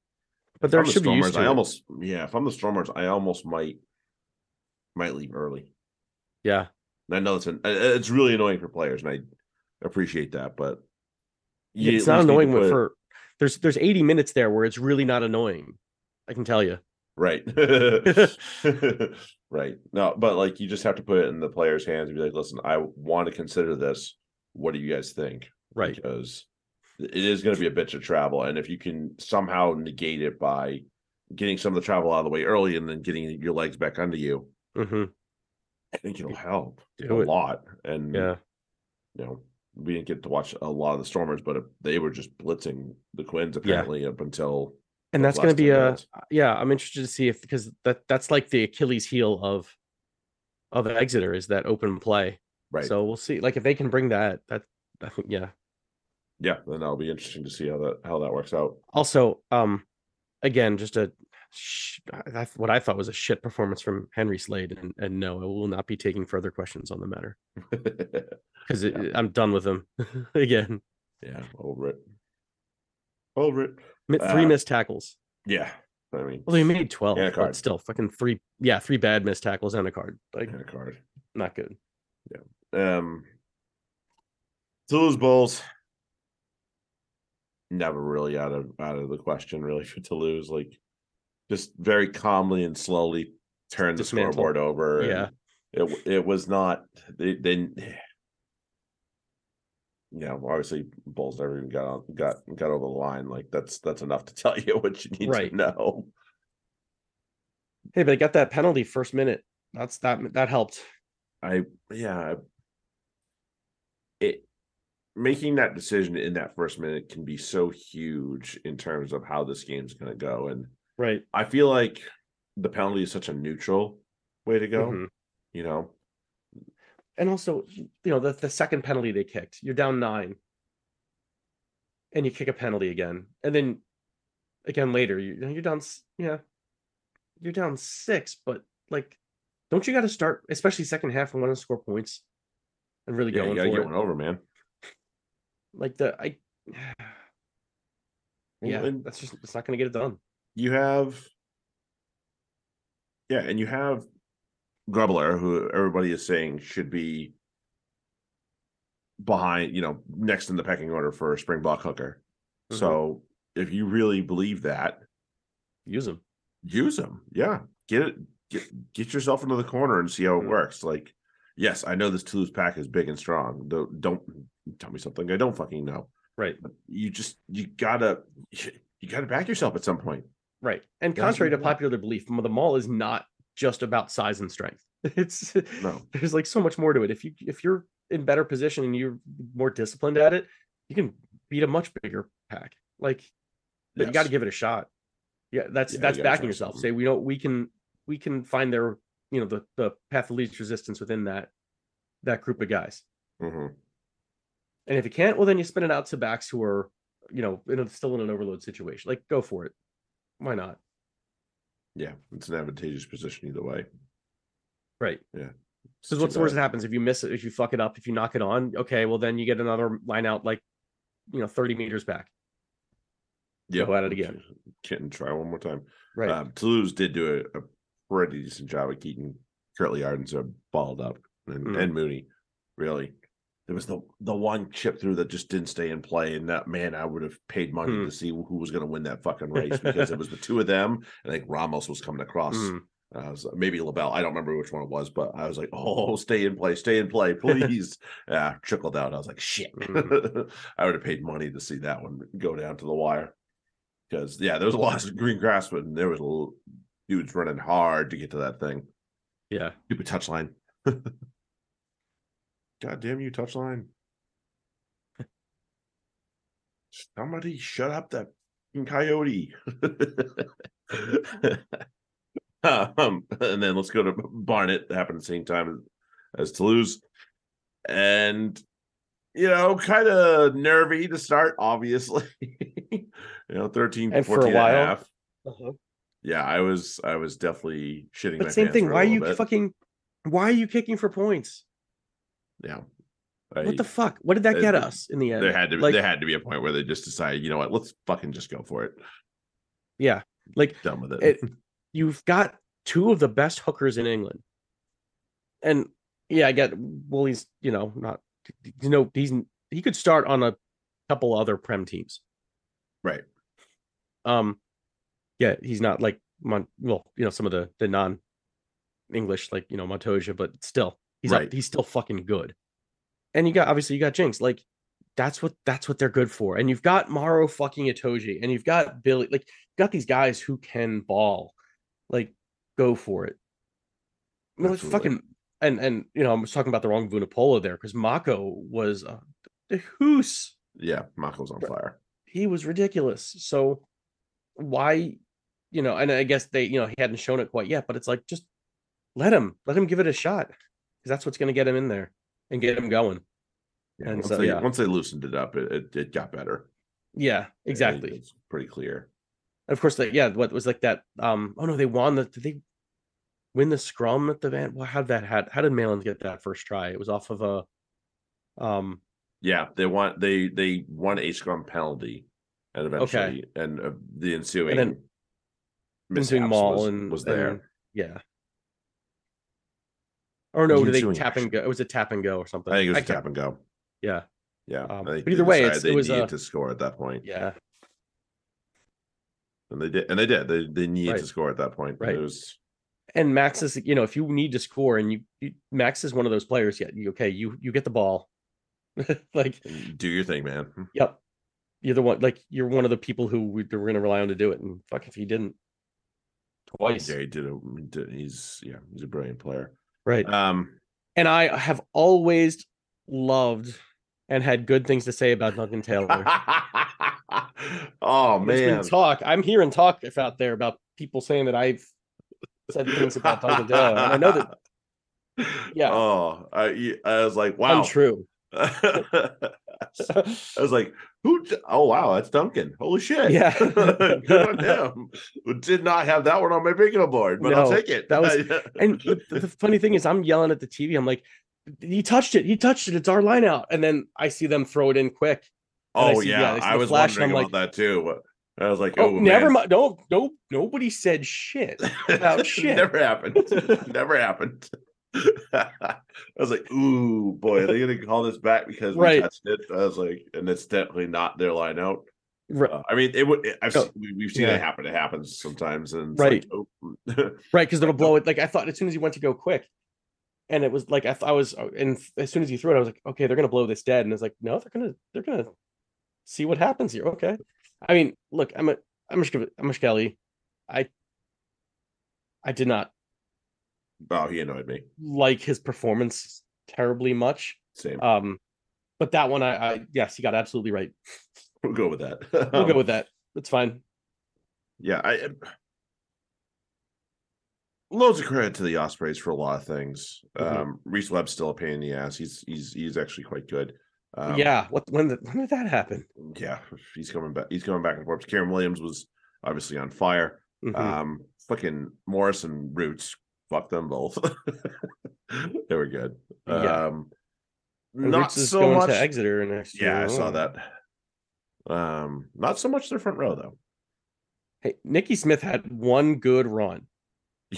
But there the should be used Stormers, to I almost yeah, if I'm the Stormers, I almost might might leave early. yeah. And I know it's an it's really annoying for players, and I appreciate that, but it's not least need to annoying put- for there's there's 80 minutes there where it's really not annoying. I can tell you. Right, right. No, but like you just have to put it in the players' hands and be like, listen, I want to consider this. What do you guys think? Right. because it is going to be a bitch of travel, and if you can somehow negate it by getting some of the travel out of the way early and then getting your legs back under you, hmm I think it'll help Do a it. lot. And Yeah. you know, we didn't get to watch a lot of the Stormers, but they were just blitzing the Quins apparently up until And that's going to be a yeah, I'm interested to see if because that that's like the Achilles heel of of Exeter is that open play. right. So we'll see like if they can bring that that I think yeah. yeah, then that'll be interesting to see how that how that works out. Also, um again, just a sh- I- what I thought was a shit performance from Henry Slade and and no, I will not be taking further questions on the matter because I'm done with him again. yeah, over it. Over it. Mi- Three Uh, missed tackles. Yeah. I mean, Well, they made 12, And a card. but still fucking three. Yeah, three bad missed tackles and a card. Like, and a card. not good. Yeah. Um, Toulouse Bulls never really out of out of the question really for Toulouse. Like, just very calmly and slowly turn the scoreboard over. Yeah. it it was not. They then. You know, obviously, Bulls never even got on, got got over the line. Like that's that's enough to tell you what you need Right. to know. Hey, but I got that penalty first minute. That's that that helped. I yeah. It making that decision in that first minute can be so huge in terms of how this game's going to go, and Right. I feel like the penalty is such a neutral way to go. Mhm. You know, And also, you know, the, the second penalty they kicked, you're down nine. And you kick a penalty again. And then again later, you, you're down, yeah, you're down six, but like, don't you got to start, especially second half, and want to score points and really yeah, you going to for get it? one over, man. Like, the, I, yeah, and- that's just, it's not going to get it done. you have yeah and you have Grobbelaar, who everybody is saying should be behind you know next in the pecking order for a springbok hooker Mhm. so if you really believe that Use them. use them yeah get it get, get yourself into the corner and see how it Mhm. works like yes i know this toulouse pack is big and strong don't, don't tell me something i don't fucking know Right. but you just you gotta you gotta back yourself at some point Right. And contrary to popular belief, the maul is not just about size and strength. It's No. there's like so much more to it. If you if you're in better position and you're more disciplined at it, you can beat a much bigger pack. Like but you got to give it a shot. Yeah, that's Yeah, you backing yourself. something. Say we know we can we can find their you know the the path of least resistance within that that group of guys. Mhm. And if you can't, well then you spin it out to backs who are you know in a, still in an overload situation. Like go for it. Why not? Yeah, it's an advantageous position either way. Right. Yeah. Because too what's the worst that happens if you miss it, if you fuck it up, if you knock it on? Okay, well then you get another line out like you know 30 meters back. Yeah, go at it again. Can't try one more time. Right. Um, Toulouse did do a, a pretty decent job of keeping Kurt-Lee Arendse are balled up and, Mm. and Moodie. Really, there was the the one chip through that just didn't stay in play, and that man, I would have paid money Hmm. to see who was going to win that fucking race because it was the two of them. And I think Ramos was coming across. Mm. Uh, was maybe Lebel. I don't remember which one it was, but I was like, "Oh, stay in play, stay in play, please." yeah, trickled out. I was like, "Shit!" Mhm. I would have paid money to see that one go down to the wire because yeah, there was a lot of green grass, but there was a little dudes running hard to get to that thing. Yeah. Stupid touchline. God damn you, touchline! Somebody shut up that fucking coyote. um, and then let's go to Barnet. That happened at the same time as, as Toulouse. And you know, kind of nervy to start, obviously. you know, 13, And for a 14 and a while. half. Uh-huh. yeah, I was I was definitely shitting. my But same pants thing. for Why are you bit. fucking? Why are you kicking for points? Yeah. What the fuck? What did that get us in the end? there had to be like, there had to be a point where they just decided, you know what, let's fucking just go for it. yeah, like Done with it. it, you've got two of the best hookers in England, and yeah, I get. Well, he's you know not you know he's he could start on a couple other prem teams. right. Um, yeah, he's not like Mon. Well, you know some of the the non English like you know Montoya, but still he's Right. up, he's still fucking good. And you got obviously you got Jinx like. That's what that's what they're good for. And you've got Maro fucking Itoje, and you've got Billy, like you've got these guys who can ball. Like, go for it. It's Absolutely. fucking and and you know, I was talking about the wrong Vunipola there because Mako was uh, the hoose. Yeah, Mako's on fire. He was ridiculous. So why, you know, and I guess they, you know, he hadn't shown it quite yet, but it's like just let him, let him give it a shot. Because that's what's gonna get him in there and get him going. Yeah, And once so, they yeah. once they loosened it up, it, it, it got better. Yeah, It- exactly. It's pretty clear. And of course, that yeah, what was like that? Um, oh no, they won the. Did they win the scrum at the van? Well, how did that had? How did Malin get that first try? It was off of a. Um. Yeah, they want they they won a scrum penalty, and eventually, and uh, the ensuing and then ensuing Maul was, and was there. and- yeah. Or no, did they tap and go? It was a tap and go or something. I think it was a tap and go. Yeah, Yeah, Um, but either way, it they was, needed uh, to score at that point, yeah, and they did, and they did. They they needed to score at that point. Right. It was and Max is you know if you need to score and you, you Max is one of those players. Yeah, you okay? You you get the ball, like do your thing, man. Yep. You're the one like you're one of the people who we, we're gonna rely on to do it. And fuck if he didn't. Twice. Yeah, he did. A, he did- he's yeah, he's a brilliant player. Right. Um, And I have always loved and had good things to say about Duncan Taylor. oh man, talk. I'm hearing talk if out there about people saying that I've said things about Duncan Taylor. And I know that Yeah. Oh, I I was like, wow. untrue. I was like, who? Oh wow, that's Duncan. Holy shit! Yeah. good on him. Did not have that one on my bingo board, but I'll take it. that was- and the, the funny thing is, I'm yelling at the TV. I'm like, he touched it. He touched it. It's our line out. And then I see them throw it in quick. and I oh see- yeah, yeah, I see I the was flash wondering I'm about that too. I was like, Oh, oh, never mind. No, no, nobody said shit. about shit. Never happened. Never happened. I was like, ooh, boy, are they gonna call this back because we Right. touched it? I was like, and it's definitely not their line out. Right, Uh, I mean, it would. I've seen, we, we've seen Yeah. it happen. It happens sometimes, and Right. Like, oh. right, because they'll blow it. Like I thought, as soon as he went to go quick, and it was like I thought I was, and as soon as he threw it, I was like, okay, they're gonna blow this dead. And it's like, no, they're gonna, they're gonna see what happens here. Okay, I mean, look, I'm a, I'm a, I'm a Kelly. I, I did not oh, he annoyed me. like his performance terribly much. Same. Um, but that one, I, I yes, he got absolutely right. we'll go with that. We'll go Um, with that. That's fine. Yeah, I loads of credit to the Ospreys for a lot of things. Mhm. Um Rhys Webb's still a pain in the ass. He's he's he's actually quite good. Um, yeah. What when did when did that happen? yeah, he's coming back. He's coming back and forth. Kieran Williams was obviously on fire. Mhm. Um, fucking Morris and Roots, fuck them both. they were good. Yeah. Um, not so going much. to Exeter next year. Yeah, I saw that. Um, not so much their front row though. Hey, Nicky Smith had one good run.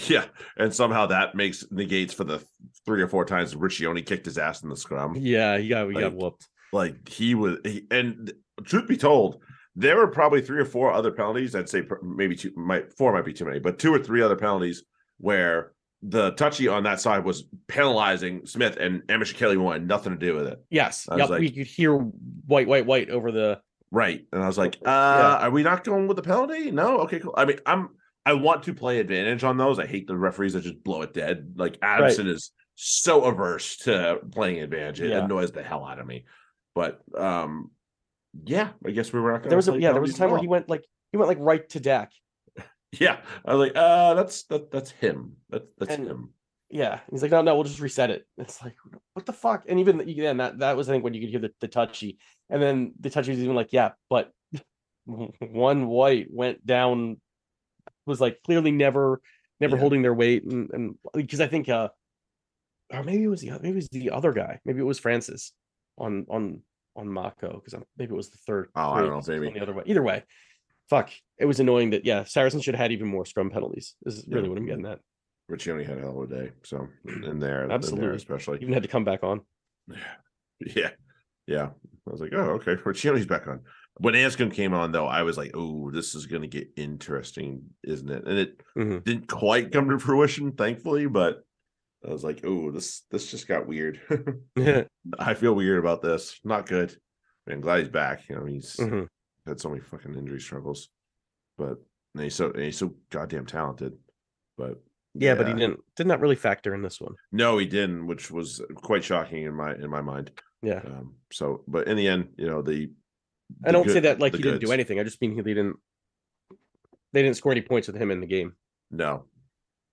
Yeah, and somehow that makes negates for the three or four times Riccioni kicked his ass in the scrum. Yeah, he got got Like, whooped. Like he was, he, and truth be told, there were probably three or four other penalties. I'd say maybe two, might four might be too many, but two or three other penalties where the touchy on that side was penalizing Smith, and Amish Kelly wanted nothing to do with it. Yes. I Yep. like- we could hear white, white, white over the Right. And I was like, uh, Yeah. are we not going with the penalty? No. Okay, cool. I mean, I'm I want to play advantage on those. I hate the referees that just blow it dead. Like Adamson is so averse to playing advantage. It Yeah. annoys the hell out of me. But um yeah, I guess we were not gonna there was a yeah, there was a time at where he went like he went like right to deck. Yeah. I was like, uh that's that that's him. That, that's And- him. Yeah. He's like, no, no, we'll just reset it. It's like, what the fuck? And even again, that that was I think when you could hear the, the touchy. And then the touchy was even like, yeah, but one white went down was like clearly never never Yeah. holding their weight and and because I think uh or maybe it was the maybe it was the other guy maybe it was Francis on on on Mako because maybe it was the third Oh, I don't know, maybe. the other way either way fuck it was annoying that yeah Saracen should have had even more scrum penalties is really Yeah. what I'm getting at But you only had a hell of a day. So in there, in Absolutely. there especially. even had to come back on Yeah. Yeah. Yeah. I was like, oh, okay. Riccioni's back on. When Anscombe came on, though, I was like, oh, this is going to get interesting, isn't it? And it Mhm. didn't quite come to fruition, thankfully, but I was like, oh, this this just got weird. I feel weird about this. Not good. I'm glad he's back. You know, he's Mhm. Had so many fucking injury struggles, but and he's so and he's so goddamn talented. But yeah but he didn't did not that really factor in this one. No, he didn't, which was quite shocking in my in my mind. yeah. Um, so, but in the end, you know, the I don't say that like the he didn't do anything. I just mean he didn't they didn't score any points with him in the game. No,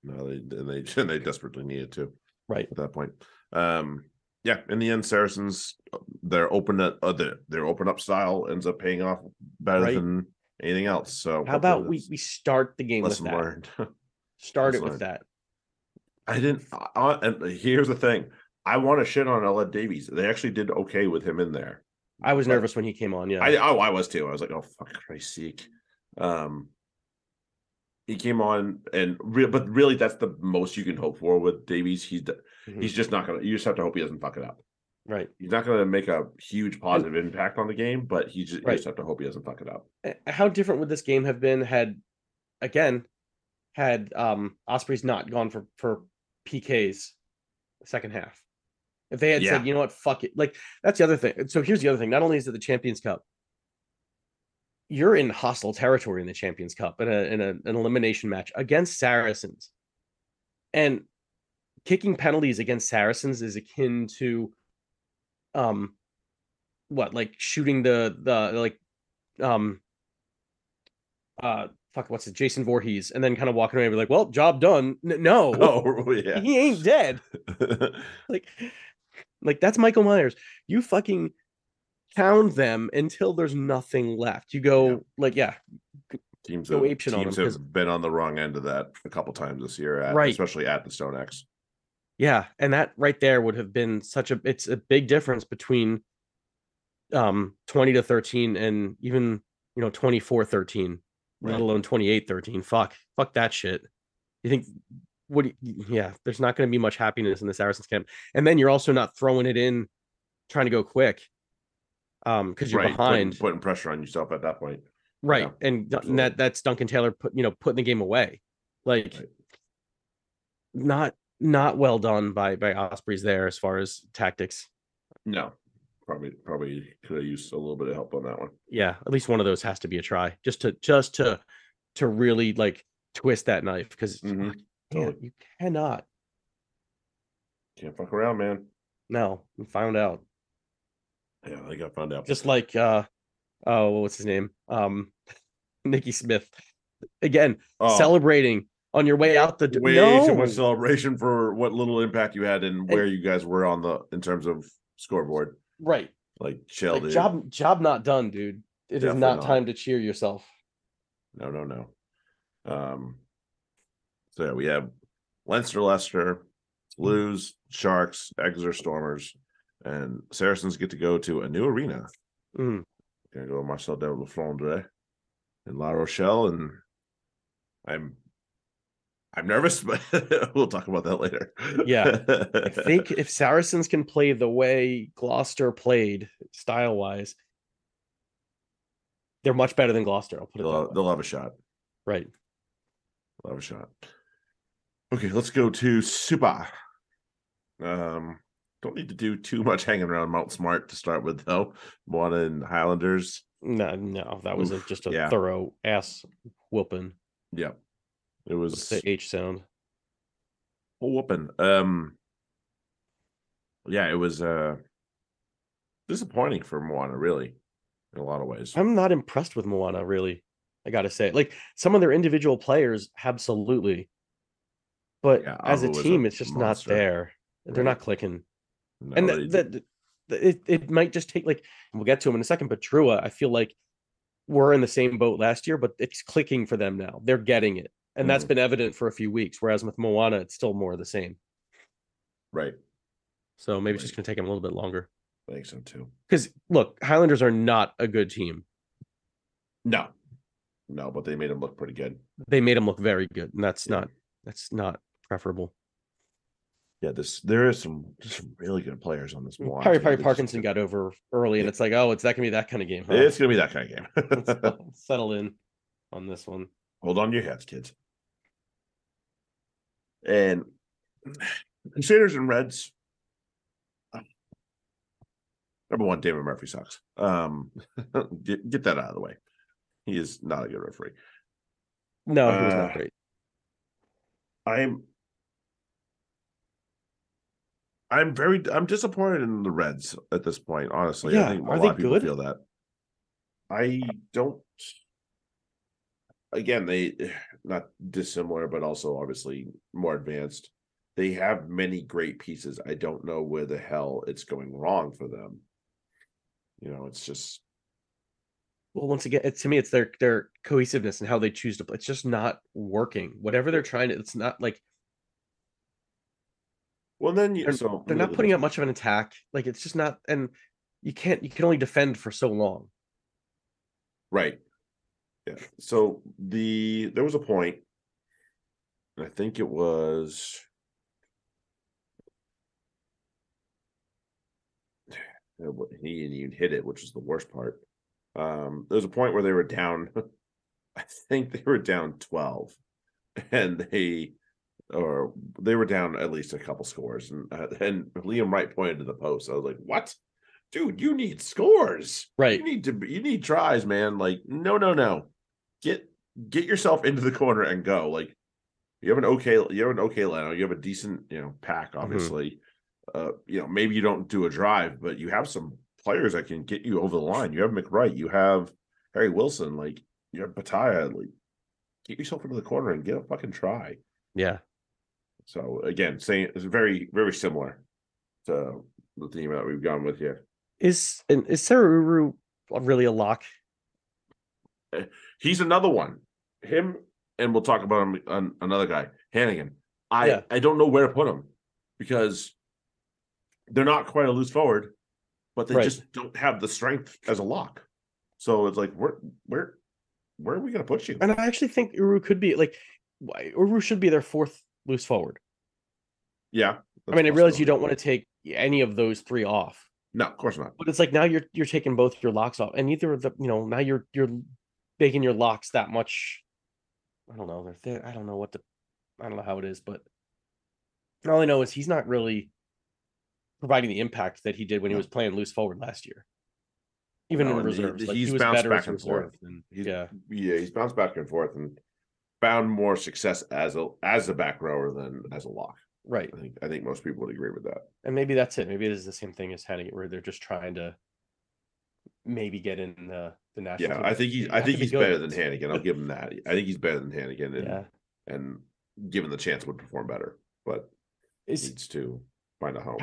no, they and they they desperately needed to right. at that point. Um, yeah, in the end, Saracens their open up uh, their, their open up style ends up paying off better Right. than anything else. So How about we we start the game with lesson that? learned. Start it with learned. that. I didn't. I, and here's the thing: I want to shit on Eled Davies. They actually did okay with him in there. I was But- nervous when he came on. Yeah, I oh I was too. I was like, oh fuck Christ's sake. Um he came on and re- but really that's the most you can hope for with Davies. He's Mhm. he's just not gonna you just have to hope he doesn't fuck it up. right. He's not gonna make a huge positive impact on the game, but he just, you just have to hope he doesn't fuck it up. How different would this game have been had, again, had um Ospreys not gone for for PKs second half? If they had Yeah. said, you know what, fuck it. Like that's the other thing. So here's the other thing. Not only is it the Champions Cup, you're in hostile territory in the Champions Cup in a in a, an elimination match against Saracens, and kicking penalties against Saracens is akin to, um, what like shooting the the like, um, uh, fuck, what's it, Jason Voorhees, and then kind of walking away and be like, well, job done. N- no, Oh yeah. he ain't dead like like that's michael myers you fucking pound them until there's nothing left you go Yeah. like yeah teams Go have, apeshit on teams have been on the wrong end of that a couple times this year, at, Right. especially at the Stone X. yeah and that right there would have been such a it's a big difference between um 20 to 13 and even you know 24 13 Right. let alone 28 13 fuck fuck that shit you think what do you, yeah there's not going to be much happiness in the saracens camp and then you're also not throwing it in trying to go quick um because you're Right, behind putting, putting pressure on yourself at that point. right Yeah, and, absolutely. that that's duncan taylor put you know putting the game away like Right. not not well done by by ospreys there as far as tactics No, probably probably could have used a little bit of help on that one. yeah at least one of those has to be a try just to just to to really like twist that knife because Mhm, yeah, totally. you cannot Can't fuck around, man. no we found out Yeah, I got found out. just like uh oh what's his name um nicky smith again Oh, celebrating on your way out the d- way no too much celebration for what little impact you had and where you guys were on the in terms of scoreboard. right Like chill, like dude. job job not done dude it is Definitely not, not. time to cheer yourself No, no, no. Um. So yeah, we have Leinster, Leicester, Blues, Sharks, Exeter Stormers, and Saracens get to go to a new arena. Mm, Gonna go to Marcel Deflandre in La Rochelle, and I'm I'm nervous, but we'll talk about that later. Yeah. i think if saracens can play the way gloucester played style wise they're much better than gloucester i'll put it they'll, they'll have a shot. right They'll have a shot. Okay, let's go to Super. Um, don't need to do too much hanging around Mount Smart to start with, though. In Highlanders. no no that was a, just a yeah. thorough ass whooping Yeah, it was the h sound whooping. Um, yeah, it was uh disappointing for Moana, really, in a lot of ways. i'm not impressed with moana really i gotta say like some of their individual players absolutely but Yeah, as a was a team it's just monster. not there they're not clicking No, and that, that, it, it might just take like we'll get to him in a second but Drua, i feel like we're in the same boat last year but it's clicking for them now they're getting it and that's Mhm. been evident for a few weeks. Whereas with Moana, it's still more of the same. Right. So maybe it's just gonna take him a little bit longer. I think so too. Because look, Highlanders are not a good team. No. No, but they made him look pretty good. They made him look very good, and that's Yeah. not that's not preferable. Yeah, this there is some some really good players on this Milwaukee Perry team. Perry They just- Parkinson got over early, and it's like, oh, it's that gonna be that kind of game. Huh? It's gonna be that kind of game. Let's settle in on this one. Hold on to your hats, kids. And Crusaders and Reds. Number one, David Murphy sucks. Um, get get that out of the way. He is not a good referee. No, he was Uh, not great. I'm I'm very I'm disappointed in the Reds at this point, honestly. Yeah, I think a are lot they of people good? feel that. I don't again, they not dissimilar, but also obviously more advanced. They have many great pieces. I don't know where the hell it's going wrong for them. You know, it's just Well, once again, it's to me, it's their their cohesiveness and how they choose to play. It's just not working. Whatever they're trying to, it's not like well then you They're- so they're not putting up much of an attack. Like it's just not, and you can't. You can only defend for so long. Right. Yeah. So the there was a point, and I think it was he didn't even hit it, which is the worst part. Um, there was a point where they were down. I think they were down twelve, and they or they were down at least a couple scores, and uh, and Liam Wright pointed to the post. I was like, "What, dude? You need scores." Right. you need to you need tries man like no no no get get yourself into the corner and go like you have an okay you have an okay lineup you have a decent you know pack obviously uh you know maybe you don't do a drive but you have some players that can get you over the line you have mcreight you have harry wilson like you have Bataya, like get yourself into the corner and get a fucking try Yeah. So again saying it's very very similar to the theme that we've gone with here Is and is Seru Uru really a lock? Eh, he's another one. Him and we'll talk about him on another guy, Hanigan. I Yeah. I don't know where to put him because they're not quite a loose forward, but they Right. just don't have the strength as a lock. So it's like where where where are we gonna put you? And I actually think Uru could be like Uru should be their fourth loose forward. yeah. I mean, I realize you don't want to take any of those three off, No, of course not. but it's like now you're you're taking both your locks off, and neither of the you know now you're you're making your locks that much. I don't know. They're thin. I don't know what the. I don't know how it is, but all I know is he's not really providing the impact that he did when he No. was playing loose forward last year. Even No, in and he- reserves, like, he's he was bounced better as back and forth. than He's, yeah. yeah, he's bounced back and forth and found more success as a as a back rower than as a lock. Right. I think I think most people would agree with that. And maybe that's it. Maybe it is the same thing as Henning, where they're just trying to maybe get in the the national. Yeah. I think he's I think he's better than Hanigan. I'll give him that. I think he's better than Hanigan, and Yeah. and given the chance would perform better, but Is needs to find a home.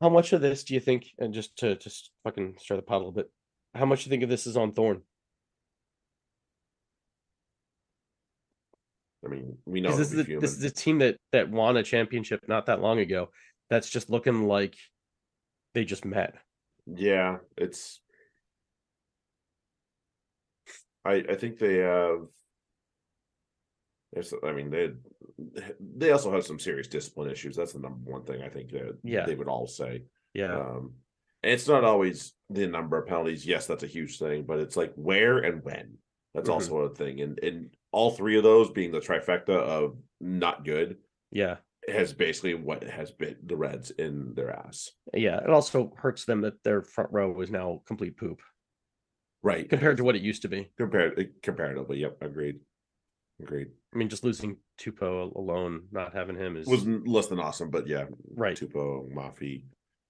how much of this do you think? And just to just fucking stir the pot a little bit, how much do you think of this is on Thorn? I mean, we know this is the, this is the team that that won a championship not that long ago. That's just looking like they just met. Yeah, it's. I I think they have. There's, I mean, they they also have some serious discipline issues. That's the number one thing I think that Yeah. they would all say. Yeah, Um, and it's not always the number of penalties. Yes, that's a huge thing, but it's like where and when. That's Mhm. also a thing, and and all three of those being the trifecta of not good yeah, has basically what has bit the Reds in their ass. yeah. It also hurts them that their front row is now complete poop Right, compared to what it used to be. compared comparatively. Yep, agreed, agreed. I mean, just losing Tupou alone, not having him is Was less than awesome, but yeah, right. Tupou, Mafi,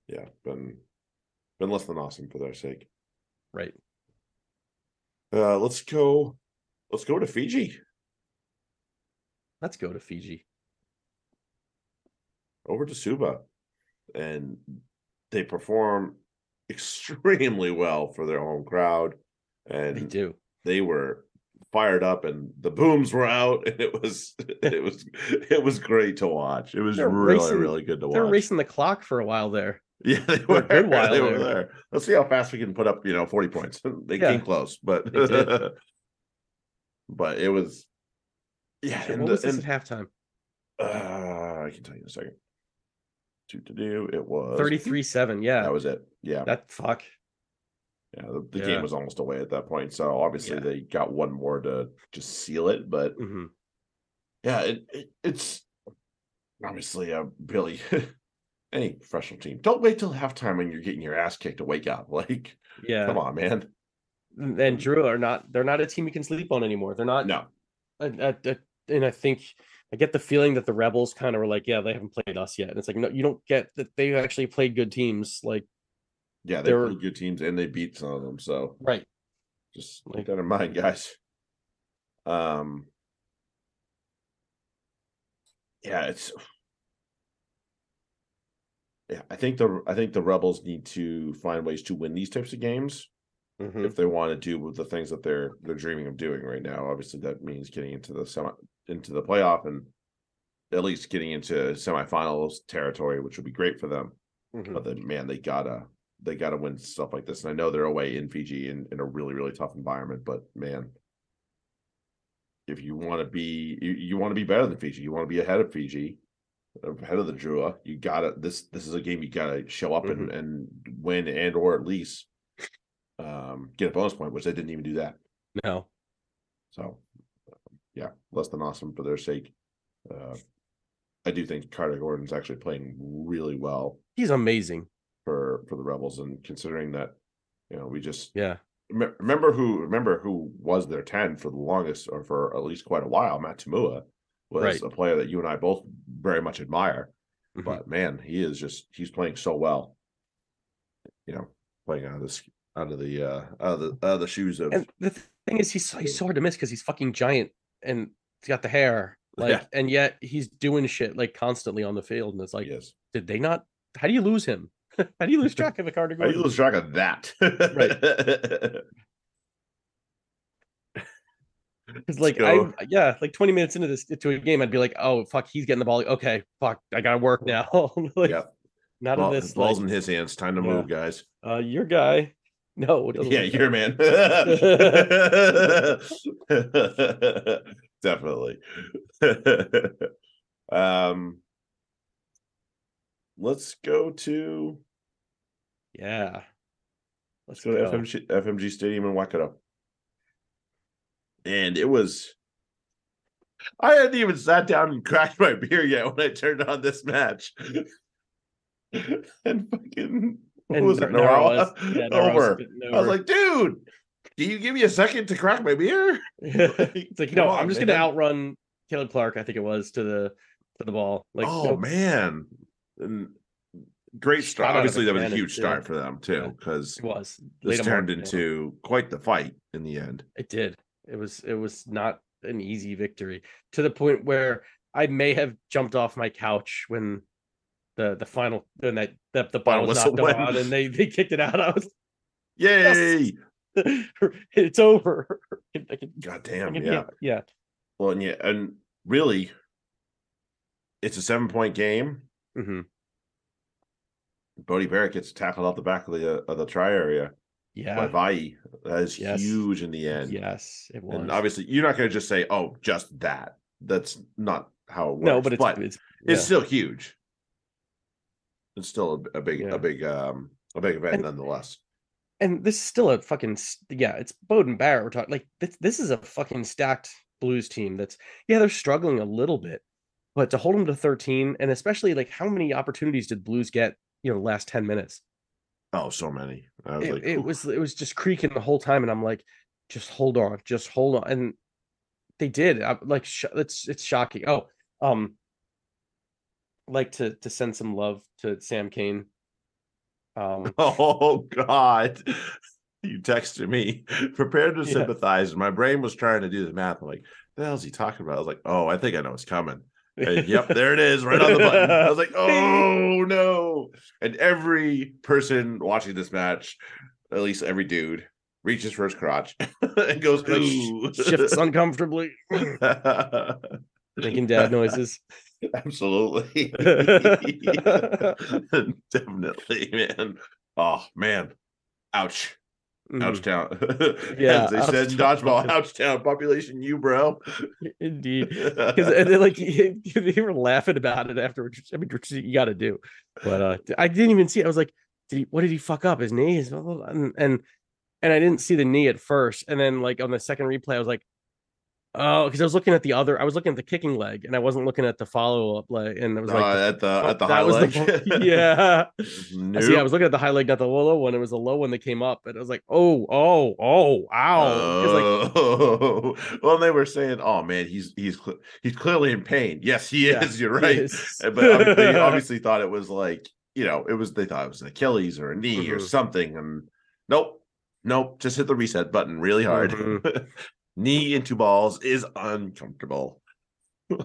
yeah, been been less than awesome for their sake. Right. Uh, let's go. Let's go to Fiji. Let's go to Fiji. over to Suva, and they perform extremely well for their home crowd, and They do. they were fired up and the booms were out and it was it was it was great to watch. It was They're really racing- really good to watch. They're racing the clock for a while there. Yeah, they were. good while they were there. there. Let's see how fast we can put up, you know, 40 points. They Yeah. came close, but They. But it was yeah, Shit, and, what was and this at halftime? uh, I can tell you in a second. To to do it was 33 7. Yeah. That was it. Yeah. that fuck. yeah. The, the Yeah. game was almost away at that point. So obviously Yeah. they got one more to just seal it. But hmm yeah, it, it it's obviously a Billy any professional team. Don't wait till halftime when you're getting your ass kicked to wake up. Like, Yeah. come on, man. And Drua are not, they're not a team you can sleep on anymore. They're not, No. uh, uh, uh, and I think I get the feeling that the Rebels kind of were like, yeah, they haven't played us yet. And it's like, no, you don't get that they actually played good teams. Like, Yeah, they played good teams and they beat some of them. So right. just Like- keep that in mind, guys. Um yeah, it's yeah, I think the I think the rebels need to find ways to win these types of games Mhm. if they want to do the things that they're they're dreaming of doing right now. Obviously, that means getting into the semi into the playoff and at least getting into semifinals territory, which would be great for them. Mhm. But then, man, they gotta they gotta win stuff like this. And I know they're away in Fiji in, in a really really tough environment, but man, if you want to be you, you want to be better than Fiji, you want to be ahead of Fiji, ahead of the Drua. You gotta this this is a game you gotta show up and and win and or at least um get a bonus point, which they didn't even do that. No. So, yeah, less than awesome for their sake. Uh, I do think Carter Gordon's actually playing really well He's amazing. for for the Rebels, and considering that, you know, we just Yeah. remember who remember who was their ten for the longest, or for at least quite a while. Matt To'omua was Right. a player that you and I both very much admire, Mhm. but man, he is just he's playing so well. You know, playing out of this out of the uh out of the out of the shoes of And the thing is, he's so, he's so hard to miss because he's fucking giant and he's got the hair. Like, Yeah. and yet he's doing shit like constantly on the field. And it's like, yes. did they not? How do you lose him? how do you lose track of a Carter How do you lose track of that? Right. Because like. I yeah, like 20 minutes into this to a game, I'd be like, oh fuck, he's getting the ball. Okay, fuck, I gotta work now. like, Yep. not Ball, in this. balls like, in his hands. Time to Yeah. move, guys. uh, your guy. No, Yeah, you're that man. Definitely. um, let's go to Yeah. let's go to go. FMG, FMG Stadium and Waikato. And it was. I hadn't even sat down and cracked my beer yet when I turned on this match. and fucking And was it? Nar- Narawa? Yeah, over. getting I was like, dude, can you give me a second to crack my beer? it's like, no, on, I'm just man. gonna outrun Caleb Clarke, I think it was, to the to the ball. Like, oh nope. man, and great start. Obviously, that was a huge start for them too, Yeah. because it was. this Laid 'em turned up, yeah. into quite the fight in the end. It did. It was it was not an easy victory to the point where I may have jumped off my couch when the the final when that the, the ball was knocked went. out and they they kicked it out. I was Yay! it's over. I can, God damn, can yeah. yeah. Well, and yeah, and really, it's a seven point game. hmm Beauden Barrett gets tackled out the back of the uh, of the try area Yeah, by. Vai. That is Yes. huge in the end. Yes, it was. And obviously, you're not going to just say, "Oh, just that." That's not how it works. no, but it's it's, it's yeah. still huge. It's still a, a big, Yeah. a big, um, a big event And- nonetheless. and this is still a fucking s- yeah it's beauden barrett we're talking like this, this is a fucking stacked blues team that's yeah they're struggling a little bit but to hold them to 13 and especially like how many opportunities did blues get you know last 10 minutes Oh, so many. I was it, like, it "Ooh." was it was just creaking the whole time and i'm like just hold on just hold on and they did I, like sh- it's it's shocking oh um like to to send some love to sam cane um Oh God. You texted me, prepared to sympathize. And my brain was trying to do the math. I'm like, the hell is he talking about? I was like, oh, I think I know what's coming. And yep, there it is, right on the button. I was like, oh no. And every person watching this match, at least every dude, reaches for his crotch, and goes ooh. Shifts uncomfortably, making dad noises. Absolutely. Definitely, man. Oh man. Ouch. Mhm. Ouch town. Yeah, As they ouch said dodgeball, ouch town. Population you, bro. Indeed. Because they like they were laughing about it afterwards. I mean, you got to do, but uh I didn't even see. It. I was like, did he? What did he fuck up? His knee? His, and and and I didn't see the knee at first, and then like on the second replay, I was like, oh, because I was looking at the other. I was looking at the kicking leg, and I wasn't looking at the follow up leg, and it was Uh, like. at the at the high leg. the, yeah. I See, I was looking at the high leg, not the low one. It was the low one that came up, and I was like, "Oh, oh, oh, ow!" 'Cause, like, Oh, well, they were saying, "Oh man, he's he's he's clearly in pain." Yes, he Yeah, is. You're right. is. But ob- they obviously thought it was like you know, it was they thought it was an Achilles or a knee or Mhm. something, and nope, nope, just hit the reset button really hard. Mhm. Knee into balls is uncomfortable.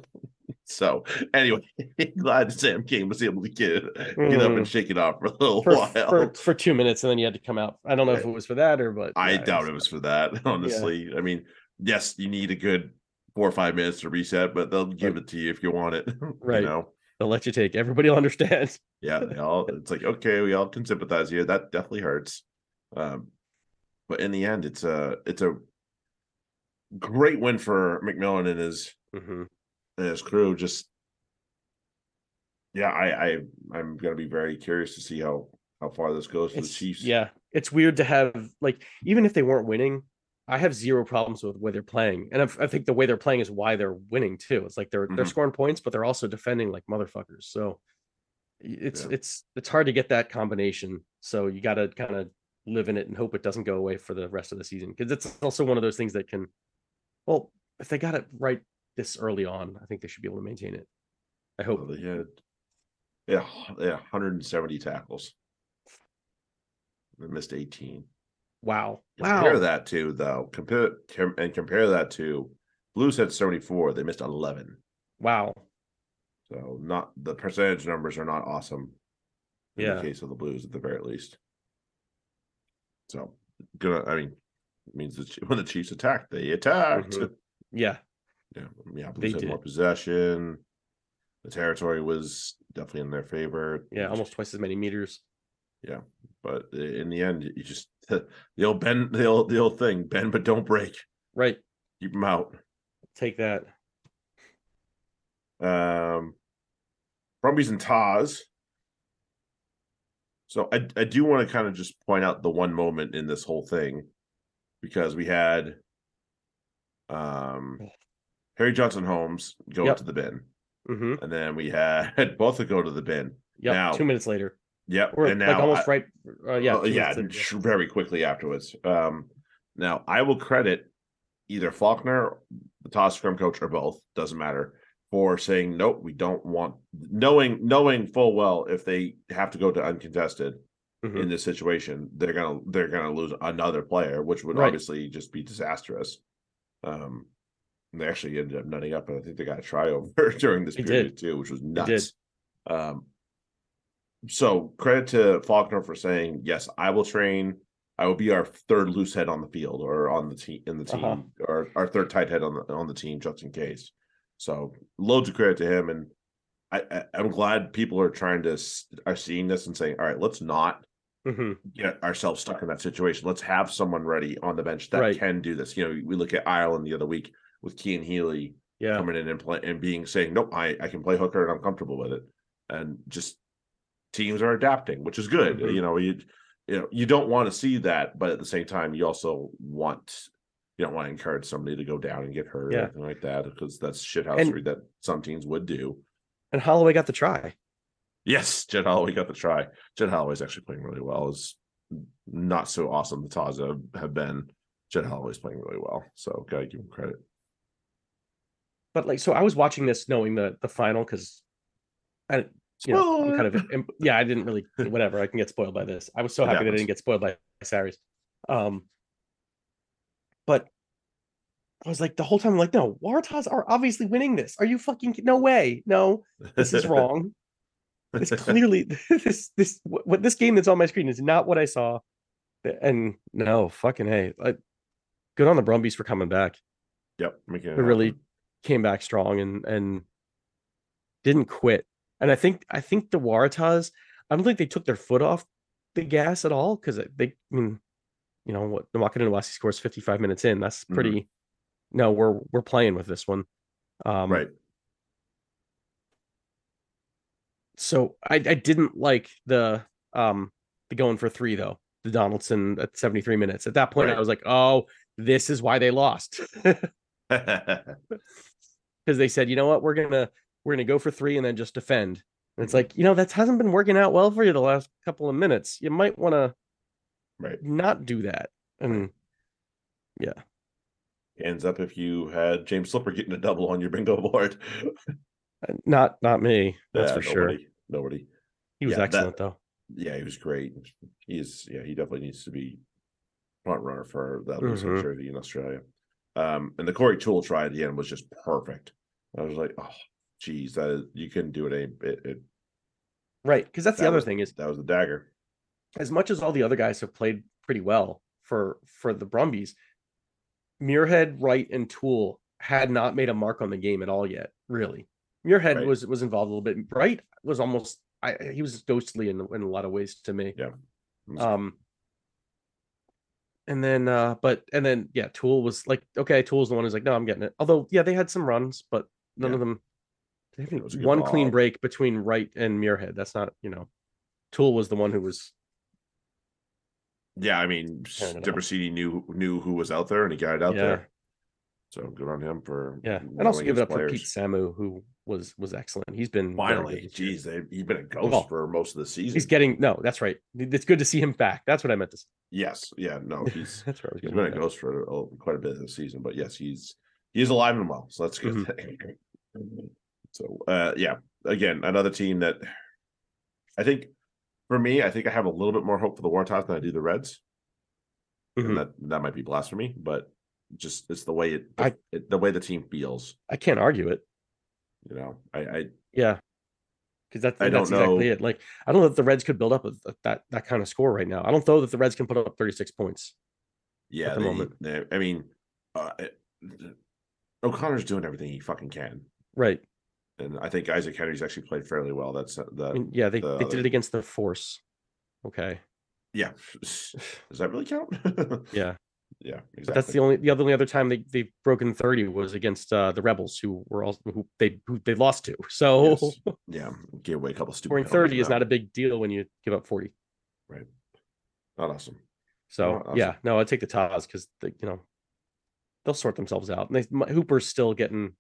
so anyway, glad Sam Cane was able to get get up and shake it off for a little for, while. for for two minutes, and then you had to come out. I don't know if it was for that or but I yeah, doubt it was for that, honestly. I mean, yes, you need a good four or five minutes to reset, but they'll give it to you if you want it. Right. You know, They'll let you take. Everybody will understand. yeah, they all it's like, okay, we all can sympathize here. That definitely hurts. Um, but in the end, it's a it's a great win for McMillan and his Mhm. and his crew. Just yeah, I, I I'm gonna be very curious to see how how far this goes for the Chiefs. yeah, it's weird to have like even if they weren't winning, I have zero problems with the way they're playing, and I, I think the way they're playing is why they're winning too. It's like they're they're Mhm. scoring points, but they're also defending like motherfuckers. So it's Yeah. it's it's hard to get that combination. So you got to kind of live in it and hope it doesn't go away for the rest of the season because it's also one of those things that can, well, if they got it right this early on, I think they should be able to maintain it. I hope. Well, they had yeah, yeah, 170 tackles. They missed 18. Wow. Compare Wow. that to though. Compare com- and compare that to Blues had 74. They missed 11. Wow. So not the percentage numbers are not awesome. In Yeah. the case of the Blues, at the very least. So gonna. I mean, it means that when the Chiefs attacked, they attacked. Mhm. Yeah. Yeah, yeah. They had more possession. The territory was definitely in their favor. Yeah. Almost twice as many meters. Yeah. But in the end, you just the old bend the old the old thing bend but don't break. Right. Keep them out. Take that. Um, Brumbies and Taz. So I I do want to kind of just point out the one moment in this whole thing because we had um Harry Johnson Holmes go Yep. to the bin, hmm and then we had both of go to the bin. Yeah, two minutes later. Yep, Or and like now almost I- right. Uh, yeah. Oh, yeah, later. very quickly afterwards. Um, now I will credit either Faulkner, the Tahs scrum coach, or both. Doesn't matter for saying nope. We don't want knowing knowing full well if they have to go to uncontested Mhm. in this situation, they're gonna they're gonna lose another player, which would Right. obviously just be disastrous. Um, and they actually ended up nutting up, and I think they got a try over during this They period did. too, which was nuts. Um, so credit to Faulkner for saying yes, I will train. I will be our third loose head on the field or on the team in the team Uh-huh. or our third tight head on the on the team just in case. So loads of credit to him, and I, I I'm glad people are trying to are seeing this and saying, all right, let's not Mhm. get ourselves stuck in that situation. Let's have someone ready on the bench that Right. can do this. You know, we look at Ireland the other week with Cian Healy Yeah. coming in and play and being saying, Nope, I, I can play hooker and I'm comfortable with it. And just teams are adapting, which is good. Mhm. You know, you you know, you don't want to see that, but at the same time, you also want you don't want to encourage somebody to go down and get hurt or anything like that because that's shithousery that some teams would do. And Holloway got the try. Yes, Jed Holloway got the try. Jed Holloway's actually playing really well. Is not so awesome. The Taza have been. Jed Holloway's playing really well. So gotta give him credit. But like, so I was watching this knowing the the final because I, you know, I'm kind of yeah. I didn't really whatever. I can get spoiled by this. I was so happy that I didn't get spoiled by Saris. Um, but I was like the whole time. I'm like, no, Waratahs are obviously winning this. Are you fucking no way? No, this is wrong. It's clearly this this what this game that's on my screen is not what I saw. And no, fucking hey, like, good on the Brumbies for coming back. Yep, making it They really came back strong and and didn't quit. And I think I think the Waratahs, I don't think they took their foot off the gas at all because they, I mean, you know what, the Nawasi scores 55 minutes in. That's Mhm. pretty. No, we're we're playing with this one. Um, right. So I I didn't like the um the going for three though. The Donaldson at 73 minutes. At that point, I was like, oh, this is why they lost. because they said, you know what, we're gonna we're gonna go for three and then just defend. And it's Mhm. like, you know, that hasn't been working out well for you the last couple of minutes. You might want to right. not do that. And yeah. Hands up if you had James Slipper getting a double on your bingo board. not not me. That's Yeah, for sure. nobody, Nobody. He was yeah, that- excellent though. Yeah, he was great. He's yeah, he definitely needs to be front runner for that losing Mhm. jersey in Australia. Um, and the Corey Toole try at the end was just perfect. I was like, oh, geez, that is, you couldn't do it any. It, it, Right. Because that's the that other was- thing is that was the dagger. as much as all the other guys have played pretty well for for the Brumbies, Muirhead, Wright, and Tool had not made a mark on the game at all yet. Really, Muirhead Right. was was involved a little bit. Wright was almost I he was ghostly in in a lot of ways to me. Yeah. Um. And then, uh, but and then, yeah, Toole was like, okay, Toole's the one who's like, no, I'm getting it. Although, yeah, they had some runs, but none Yeah. of them. They It haven't- was a good one clean break between Wright and Muirhead. That's not, you know, Tool was the one who was Yeah, I mean. Debrasini knew knew who was out there, and he got it out Yeah. there. So good on him for Yeah, and also give it up for Pete. Samu, who was was excellent. He's been Finally, geez, they, he's been a ghost Well, for most of the season. he's getting no. That's right. It's good to see him back. That's what I meant to say. yes, yeah, no, he's That's where I was he's been a ghost for a, quite a bit of this season, but yes, he's he's alive and well. So that's good. Mm-hmm. so uh yeah, again, another team that I think for me, I think I have a little bit more hope for the Waratahs than I do the Reds. Mhm. And that that might be blasphemy, but just it's the way it, I- it the way the team feels. I can't argue it. You know, I I Yeah, because that's I that's don't exactly know- it. Like I don't know that the Reds could build up a, a- that that kind of score right now. I don't know that the Reds can put up 36 points. yeah, at the they, moment. they- I mean, uh, it- O'Connor's doing everything he fucking can, Right. and I think Isaac Henry's actually played fairly well. That's uh, I mean, yeah, they, the they did it against the Force. Okay. yeah. Does that really count? Yeah. Yeah, exactly. But that's the only the other only other time they they've broken 30 was against uh the Rebels, who were also who they who they lost to. So Yes. yeah, give away a couple stupid. scoring 30 is not a big deal when you give up 40. Right. not awesome. So Oh, awesome. yeah, no, I'd take the Taz because you know they'll sort themselves out. And they, my- Hooper's still getting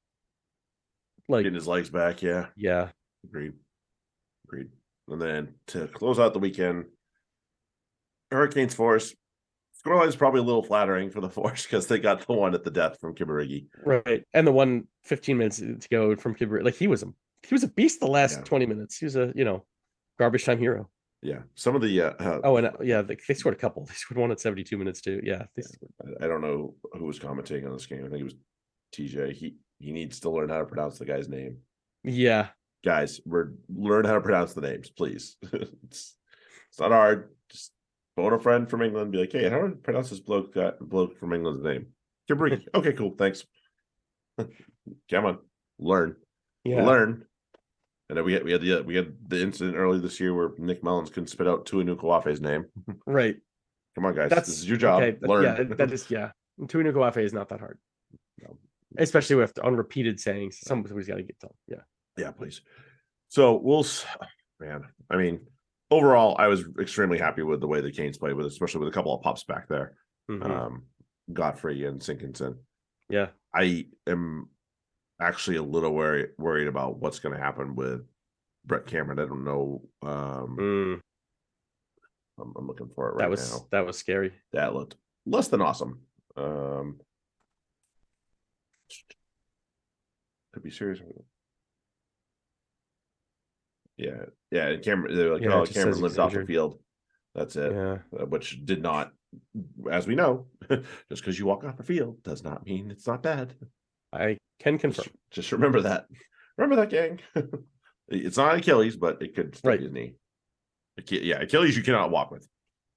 like Getting his legs back, yeah. yeah, Agreed. Agreed. And then to close out the weekend, Hurricanes Force. Scoreline is probably a little flattering for the Force because they got the one at the death from Kibirige. right. And the one 15 minutes to go from Kibber, like he was a he was a beast the last Yeah. 20 minutes. He was a you know garbage time hero. Yeah, some of the. Uh, uh, Oh, and uh, yeah, they, they scored a couple. They scored one at 72 minutes too. Yeah, they Yeah. I- I don't know who was commentating on this game. I think it was TJ. He he needs to learn how to pronounce the guy's name. yeah. Guys, we're learn how to pronounce the names, please. it's it's not hard. Just phone a friend from England. Be like, hey, how do I pronounce this bloke guy, bloke from England's name? Kibirige. okay, cool. Thanks. Come on, learn. Yeah. learn. And then we had we had the we had the incident early this year where Nick Mullins couldn't spit out Tua Nukuafe's name. Right. Come on, guys, That's this is your job. Okay, learn. Yeah, that is yeah. Tuna Guafe is not that hard. No. Especially with unrepeated sayings. Somebody's got to get told. Yeah. yeah, please. So we'll, man. I mean, overall, I was extremely happy with the way the Canes played with, especially with a couple of pops back there, Mhm. um, Godfrey and Sinkinson. yeah. I am actually a little worried worried about what's going to happen with Brett Cameron. I don't know. Um, Mm, I'm, I'm looking for it right that was now. that was scary. that looked less than awesome. Um, to be serious, yeah, yeah. And Cameron, they're like, Yeah, it oh, just Cameron says lived he's off the injured. field. That's it. Yeah. Uh, which did not, as we know, just because you walk off the field does not mean it's not bad. I can confirm. Just, just remember that. Remember that, gang. it's not Achilles, but it could still Right. his knee. Yeah, Achilles you cannot walk with.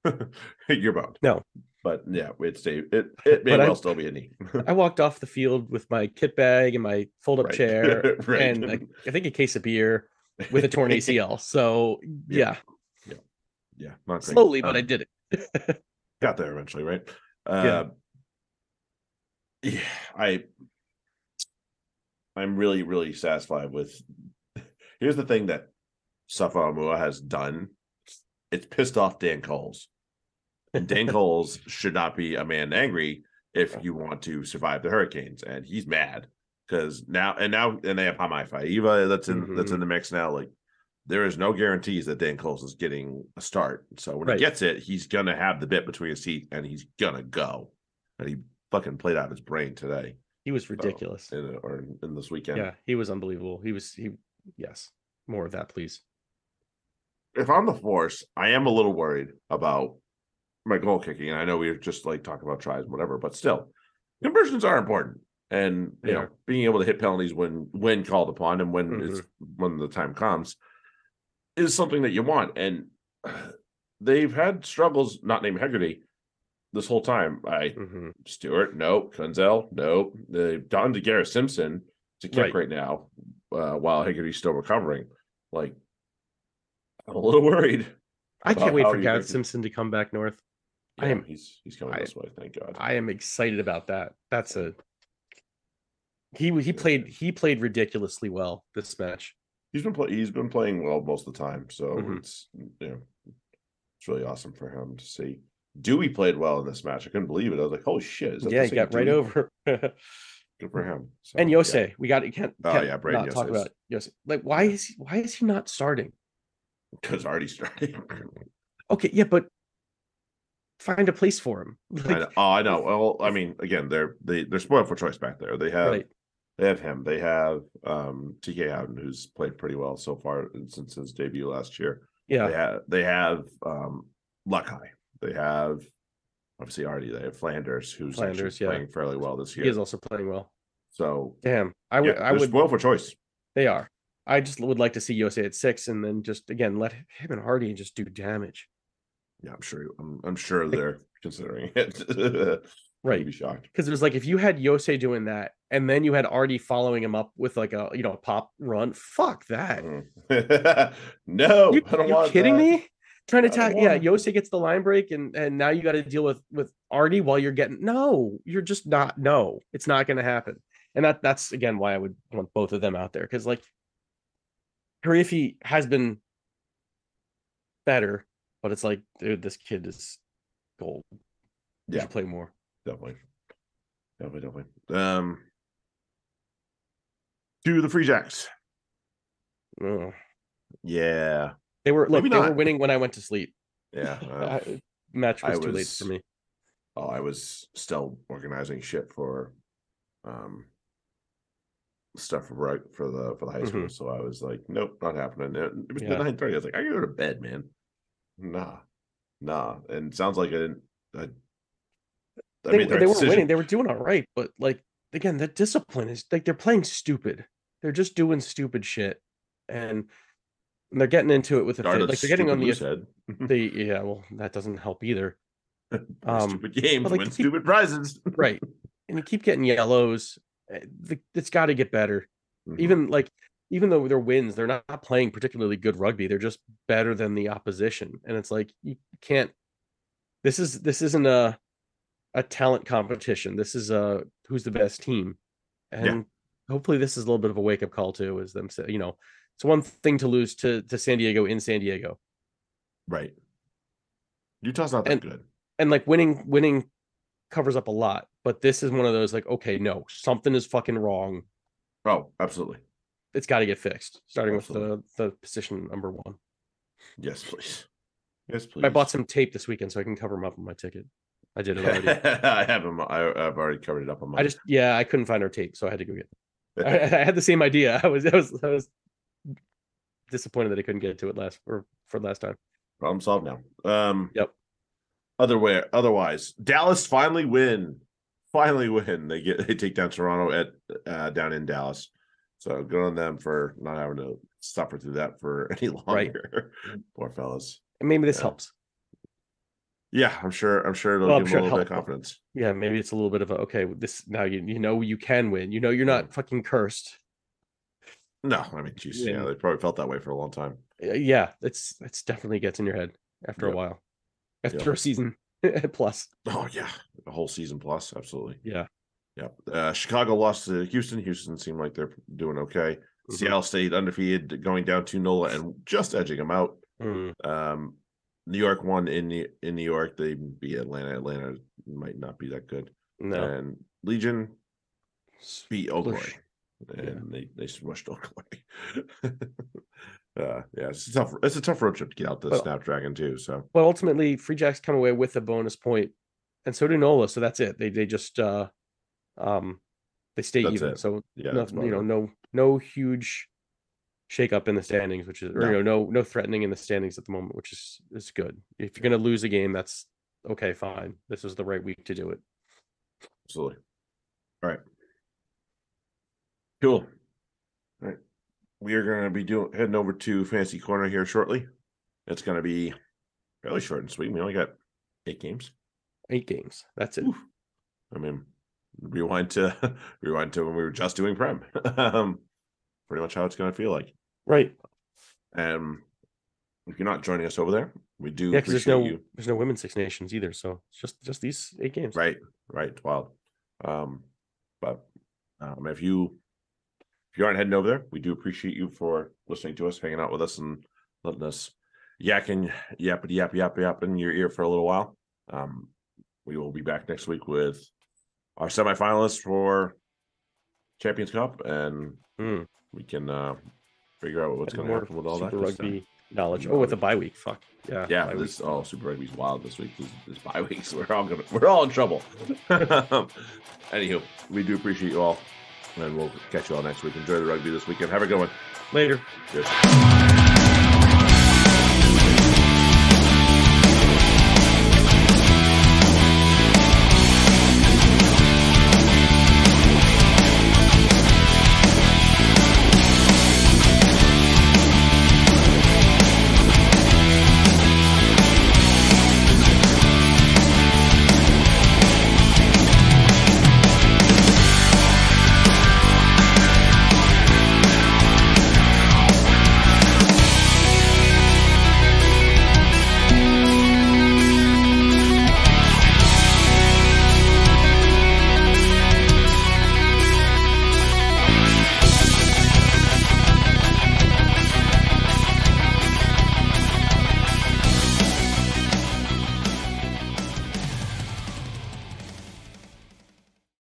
You're boned. No. But yeah, it's a it it may But I- well still be a knee. I walked off the field with my kit bag and my fold up Right. chair Right. and like, I think a case of beer with a torn ACL. So Yeah. yeah, yeah, not great. slowly, but I Um, did it. got there eventually, right? Yeah. Uh, yeah, I I'm really, really satisfied with here's the thing that Asafo Aumua has done. It's pissed off Dane Coles. And Dane Coles should not be a man angry if you want to survive the hurricanes. And he's mad because now and now and they have Hamai Faiva that's in that's Mm-hmm. in the mix now. Like there is no guarantees that Dane Coles is getting a start. So when Right. he gets it, he's gonna have the bit between his teeth and he's gonna go. And he fucking played out of his brain today He was ridiculous. in, or in this weekend. Yeah, he was unbelievable. He was he yes. More of that, please. if I'm the force, I am a little worried about my goal kicking. And I know we were just like talking about tries and whatever, but still, conversions are important. And you They know, being able to hit penalties when when called upon and when it's when the time comes is something that you want. And they've had struggles not named Hegarty this whole time. I Mhm. Stewart, no. Kuenzle, no. They've gone to Simpson to kick Right. right, now, uh, while Haggerty's still recovering. Like, I'm a little worried. I can't wait for think- Simpson to come back north. I am- he's he's coming I- this way. Thank God. I am excited about that. That's a he he played he played ridiculously well this match. he's been play, he's been playing well most of the time, so Mhm. it's you know it's really awesome for him to see. Dewey played well in this match. I couldn't believe it. I was like, "Holy shit!" Is that Yeah, he got right over. Good for him. So, Yosei, we got you can't, Oh, can't yeah, not talk about Yosei. Like, why is he why is he not starting? because already starting. Okay, yeah, but find a place for him. I Like, know. Oh, I know. Well, I mean, again, they're they they're spoiled for choice back there. They have right. They have him. They have um TK Howden, who's played pretty well so far since his debut last year. Yeah. They have they have um. They have obviously already they have Flanders, who's Flanders, yeah. playing fairly well this year. He is also playing well. So Damn. I would would I would spoiled for choice. they are. I just would like to see Yosei at six and then just again let him and Hardy just do damage. Yeah, I'm sure. I'm, I'm sure they're considering it. Right. I'd be shocked. because it was like if you had Yosei doing that and then you had Artie following him up with like a you know a pop run, fuck that. Mhm. no, You, I don't you want kidding that. me? Trying to I yeah. Yosei gets the line break, and and now you got to deal with with Artie while you're getting no. You're just not. No, it's not going to happen. And that that's again why I would want both of them out there because like Harifi has been better, but it's like, dude, this kid is gold. You Yeah. play more. Definitely. Definitely, definitely. Um to the Free Jacks. Ugh. Yeah. They were look, Maybe they were winning when I went to sleep. Yeah. uh, I- match I was, too late for me. oh, I was still organizing shit for um stuff for right for the for the high school. So I was like, nope, not happening. It was Mm-hmm. Yeah. nine thirty. I was like, I gotta go to bed, man. Nah. Nah. And it sounds like I didn't I, I they, right they weren't decision. winning. They were doing all right, but like again, the discipline is like they're playing stupid. They're just doing stupid shit, and they're getting into it with the like they're getting on the loose the yeah. Well, that doesn't help either, um, stupid games like, win keep- stupid prizes. right? And you keep getting yellows. eh, It's got to get better. Mhm. Even like even though they're wins, they're not playing particularly good rugby. They're just better than the opposition, and it's like you can't. This is this isn't a a talent competition. This is a who's the best team, and Yeah. hopefully this is a little bit of a wake up call too. Is them say you know it's one thing to lose to to San Diego in San Diego, Right. Utah's not that And- good. and like winning winning covers up a lot. But this is one of those like okay, no, something is fucking wrong. Oh, absolutely. It's got to get fixed. Starting with the the position number one. Yes, please. Yes, please. I bought some tape this weekend so I can cover them up on my ticket. I did it already. I have them. I, I've already covered it up on my. I just yeah, I couldn't find our tape, so I had to go get. I, I had the same idea. I was I was I was disappointed that I couldn't get to it last or for last time. problem solved now. Um. Yep. Other way, otherwise, Dallas finally win. Finally win. They get they take down Toronto at uh, down in Dallas. So good on them for not having to suffer through that for any Right. longer. Poor fellas. And maybe this Yeah. helps. Yeah, I'm sure. I'm sure it'll Well, give sure a little bit of confidence. Yeah, maybe it's a little bit of a okay. This now you you know you can win. You know you're not fucking cursed. No, I mean, geez, yeah, Yeah. they probably felt that way for a long time. Uh, Yeah, it's it's definitely gets in your head after Yep. a while, Yep. after a season plus. Oh yeah, a whole season plus, absolutely. Yeah, Yeah. Uh, Chicago lost to Houston. Houston seemed like they're doing okay. Mhm. Seattle stayed undefeated, going down to Nola and just edging them out. Mm, Um, New York won in New- in New York. They beat Atlanta. Atlanta might not be that good. no, And Legion beat Smush. and they they smushed Oakland. uh, yeah, it's a tough. It's a tough road trip to get out the Well- Snapdragon too. So but ultimately Free Jacks come away with a bonus point, and so do Nola. So that's it. They they just uh, um, they stay That's even. it. So yeah, no, you know no no huge shake up in the standings, which is or No. you know no no threatening in the standings at the moment, which is is good. If you're gonna lose a game, that's okay, fine. This is the right week to do it. Absolutely. All right. Cool. All right. We are going to be doing heading over to Fantasy Corner here shortly. It's going to be fairly short and sweet. We only got eight games. Eight games. That's it. Oof. I mean, rewind to rewind to when we were just doing Prem. um, pretty much how it's going to feel like. Right. Um, if you're not joining us over there, we do Yeah, because there's appreciate no you. there's no women's Six Nations either. So it's just just these eight games. Right, right. It's wild. Um, but um, if you if you aren't heading over there, we do appreciate you for listening to us, hanging out with us, and letting us yakking, yappity yap yap yap in your ear for a little while. Um, we will be back next week with our semifinalists for Champions Cup, and Mm. we can uh, figure out what's going to happen with all that. Super stuff. Rugby knowledge. Oh, with a bye week. Fuck. Yeah. Yeah, week. this oh Super Rugby's wild this week. This, this bye weeks. We're all gonna we're all in trouble. Anywho, we do appreciate you all. And we'll catch you all next week. Enjoy the rugby this weekend. Have a good one. Later. Cheers.